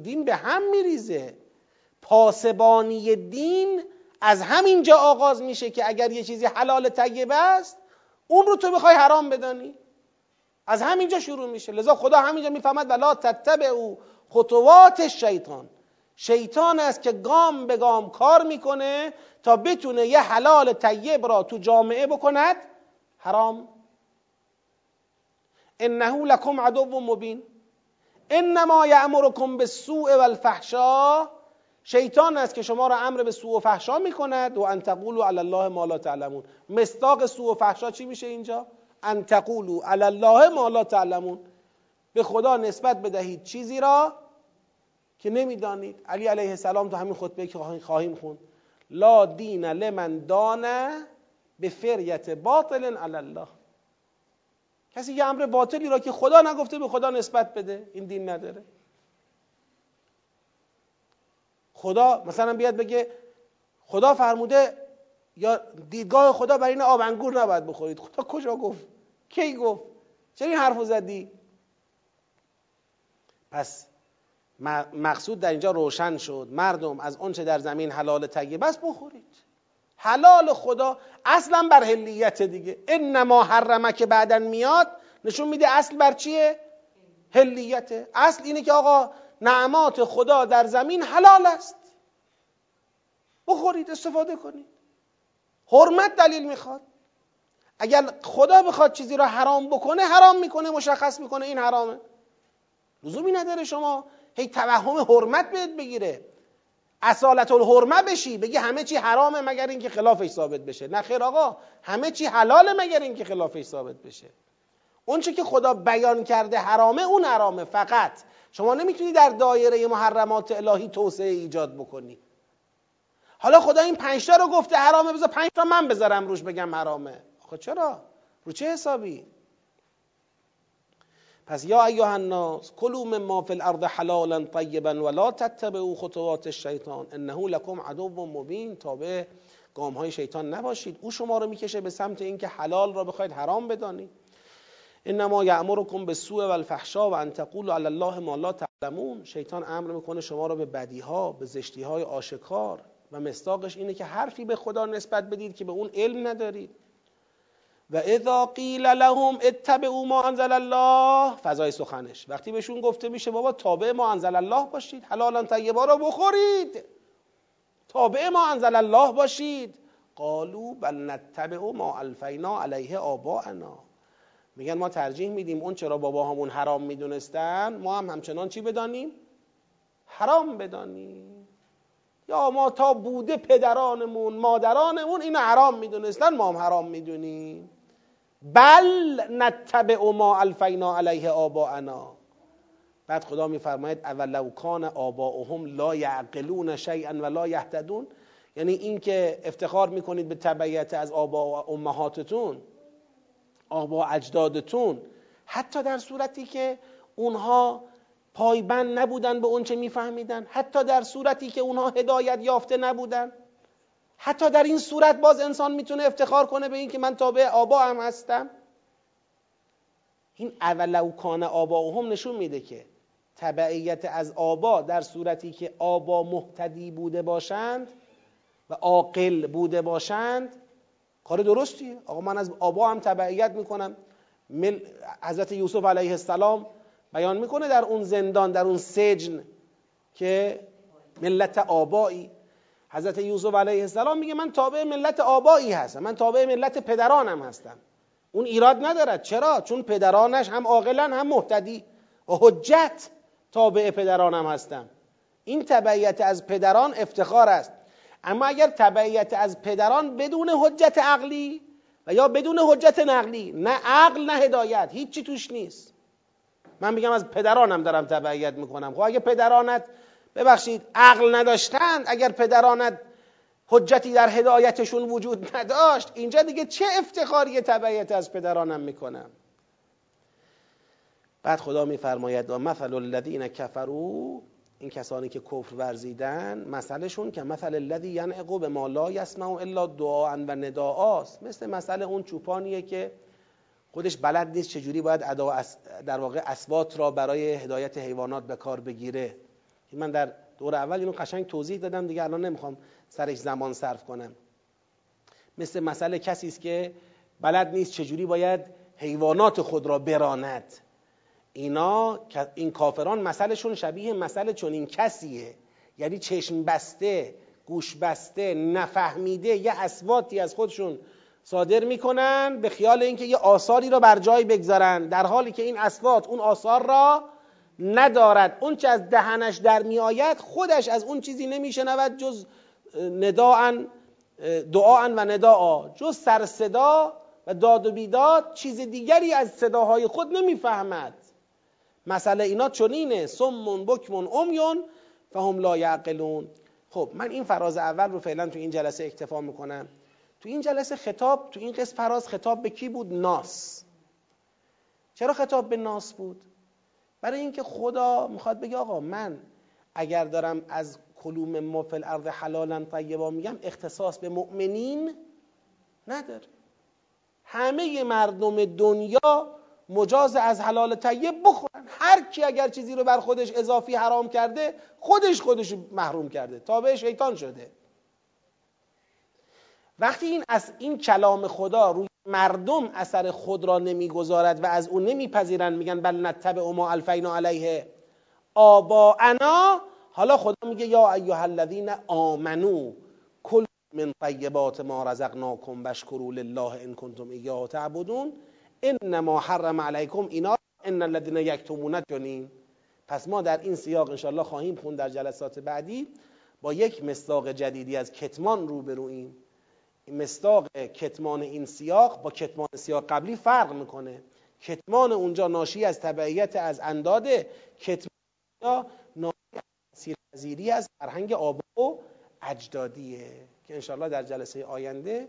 دین به هم میریزه. پاسبانی دین از همینجا آغاز میشه که اگر یه چیزی حلال طیبه است اون رو تو بخوای حرام بدانی. از همینجا شروع میشه. لذا خدا همینجا می‌فهمد ولا تتبع او خطوات شیطان شیطان است که گام به گام کار می‌کنه تا بتونه یه حلال طیب را تو جامعه بکند. حرام. انه لکم عدو مبین. انما یأمرکم بالسوء والفحشا شیطان است که شما را امر به سوء و فحشا می‌کند. و ان تقولوا علی الله ما لا تعلمون. مصداق سوء و فحشا چی میشه اینجا؟ ان تقولوا علی الله ما لا تعلمون. به خدا نسبت بدهید چیزی را؟ که نمی‌دانید. علی علیه السلام تو همین خطبه که خواهیم خوند. لا دین لمن دانه به فریت باطل علی الله. کسی یه امر باطلی را که خدا نگفته به خدا نسبت بده این دین نداره. خدا مثلا بیاد بگه خدا فرموده یا دیدگاه خدا برای این آب انگور نباید بخورید. خدا کجا گفت؟ کی گفت؟ چرا این حرفو زدی؟ پس مقصود در اینجا روشن شد. مردم از آنچه در زمین حلال طیب است بخورید. حلال خدا اصلا بر حلیت دیگه. انما حرمه که بعدا میاد نشون میده اصل بر چیه؟ حلیته اصل اینه که آقا نعمات خدا در زمین حلال است. بخورید استفاده کنید. حرمت دلیل می‌خواد. اگر خدا بخواد چیزی را حرام بکنه حرام می‌کنه مشخص می‌کنه این حرامه. لزومی نداره شما هی توهم حرمت بهت بگیره. اصالت الحرمه بشی بگی همه چی حرامه مگر اینکه خلافش ثابت بشه. نه خیر آقا همه چی حلاله مگر اینکه خلافش ثابت بشه. اون که خدا بیان کرده حرامه اون حرامه فقط. شما نمی‌تونی در دایره محرمات الهی توسعه ایجاد بکنی. حالا خدا این پنجتا رو گفته حرامه بذار پنج تا من بذارم روش بگم حرامه. خب چرا؟ رو چه حسابی؟ پس یا ایها الناس کلوا مما فی الارض حلالا طیبا ولا تتبعوا خطوات الشیطان انه لکم عدو مبین. تابع گام های شیطان نباشید. او شما رو می‌کشه به سمت اینکه حلال را بخواید حرام بدانید. انما یامرکم بالسوء والفحشاء و ان تقولوا علی الله ما لا تعلمون. شیطان امر می‌کنه شما را به بدی ها به زشتی های آشکار و مستاقش اینه که حرفی به خدا نسبت بدید که به اون علم ندارید. و اذا قیل لهم اتبعوا ما انزل الله فضای سخنش. وقتی بهشون گفته میشه بابا تابع ما انزل الله باشید حلالا طیبا رو بخورید. تابع ما انزل الله باشید. قالو بل نتبع ما الفینا علیه آباءنا. میگن ما ترجیح میدیم اون چرا باباهامون حرام می‌دونستن ما هم همچنان چی بدانیم؟ حرام بدانیم. یا ما تا بوده پدرانمون مادرانمون این حرام می‌دونستن ما هم حرام می‌دونیم. بل نتبع ما الفینا علیه آباءنا. بعد خدا میفرماید اولو کان آباؤهم لا یعقلون شیئا ولا یهتدون. یعنی اینکه افتخار می‌کنید به تبعیت از آبا و امهاتتون آبا اجدادتون. حتی در صورتی که اونها پایبند نبودن به اونچه میفهمیدن. حتی در صورتی که اونها هدایت یافته نبودن. حتی در این صورت باز انسان می‌تونه افتخار کنه به اینکه من تابع آبا هم هستم. این اولو کان آبا هم نشون میده که تبعیت از آبا در صورتی که آبا محتدی بوده باشند و عاقل بوده باشند کار درستیه. آقا من از آبا هم تبعیت می‌کنم. مل... حضرت یوسف علیه السلام بیان می‌کنه در اون زندان در اون سجن که ملت آبایی حضرت یوسف علیه السلام میگه من تابع ملت آبایی هستم من تابع ملت پدرانم هستم. اون ایراد ندارد. چرا؟ چون پدرانش هم عاقلن هم محتدی و حجت تابع پدرانم هستم. این تبعیت از پدران افتخار است. اما اگر تبعیت از پدران بدون حجت عقلی و یا بدون حجت نقلی نه عقل نه هدایت هیچی توش نیست. من میگم از پدرانم دارم تبعیت می‌کنم. خب اگه پدرانت ببخشید عقل نداشتند اگر پدرانت حجتی در هدایتشون وجود نداشت اینجا دیگه چه افتخاری تبعیت از پدرانم می‌کنم؟ بعد خدا میفرماید مثل الذین کفروا این کسانی که کفر ورزیدن مثلشون که مثل الذی ینعق به ما لا یسمع الا دعاء و نداعاست مثل مثل اون چوپانیه که خودش بلد نیست چجوری باید ادا در واقع اسبات را برای هدایت حیوانات به کار بگیره. من در دور اول اینو قشنگ توضیح دادم دیگه الان نمی‌خوام سرش زمان صرف کنم. مثل مسئله کسی است که بلد نیست چجوری باید حیوانات خود را براند. اینا این کافران مثلشون شبیه مثل چون این کسیه. یعنی چشم بسته گوش بسته نفهمیده یه اسواتی از خودشون صادر می‌کنن به خیال اینکه یه آثاری را بر جای بگذارن در حالی که این اسوات اون آثار را ندارد. اون چه از دهنش در میآید خودش از اون چیزی نمیشنود جز نداعن دعاعن و نداعا جز سر صدا و داد و بیداد چیز دیگری از صداهای خود نمی‌فهمد. مسئله اینا چنینه. سمون بکمون امیون فهم لا یعقلون. خب من این فراز اول رو فعلا تو این جلسه اکتفا می‌کنم. تو این جلسه خطاب تو این قسم فراز خطاب به کی بود؟ ناس. چرا خطاب به ناس بود؟ برای اینکه خدا می‌خواد بگه آقا من اگر دارم از کلوم مفل ارض حلالا طیبا میگم اختصاص به مؤمنین نداره. همه مردم دنیا مجاز از حلال طیب بخورن. هر کی اگر چیزی رو بر خودش اضافی حرام کرده خودش خودش محروم کرده. تابع شیطان شده. وقتی این از این کلام خدا روی مردم اثر خود را نمی‌گذارد و از اون نمیپذیرن میگن بل نتبع ما الفینا علیه انا. حالا خدا میگه یا ایها الذین آمنو کل من طیبات ما رزقناکم واشکروا لله ان کنتم ایاه تعبدون. انما حرم علیکم اینا ان الذین یکتمون جنین پس ما در این سیاق انشاءالله خواهیم خوند در جلسات بعدی با یک مصداق جدیدی از کتمان روبرویم مصداق کتمان این سیاق با کتمان سیاق قبلی فرق می‌کنه. کتمان اونجا ناشی از تبعیت از انداده کتمان ناشی از از فرهنگ آبا و اجدادیه که انشاءالله در جلسه آینده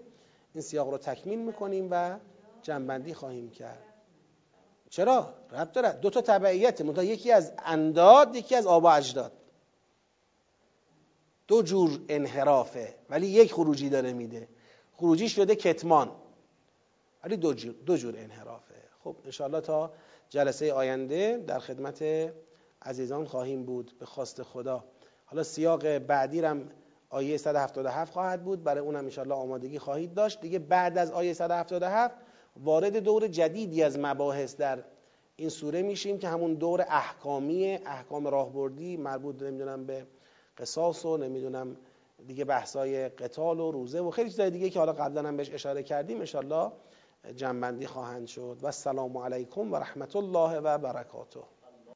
این سیاق رو تکمیل می‌کنیم و جنبندی خواهیم کرد. چرا؟ رب داره. دو تا تبعیت منتها یکی از انداد یکی از آبا اجداد. دو جور انحرافه ولی یک خروجی داره میده. خروجی شده کتمان. ولی دو جور, دو جور انحرافه. خب انشاءالله تا جلسه آینده در خدمت عزیزان خواهیم بود. به خواست خدا. حالا سیاق بعدی رم آیه 177 خواهد بود. برای اونم انشاءالله آمادگی خواهید داشت. دیگه بعد از آیه 177 وارد دور جدیدی از مباحث در این سوره میشیم که همون دور احکامی احکام راهبردی مربوط نمی‌دونم به قصاص و نمی‌دونم دیگه بحثای قتال و روزه و خیلی چیزای دیگه که حالا قبلا هم بهش اشاره کردیم انشالله جنبندی خواهند شد. و السلام علیکم و رحمت الله و برکاته.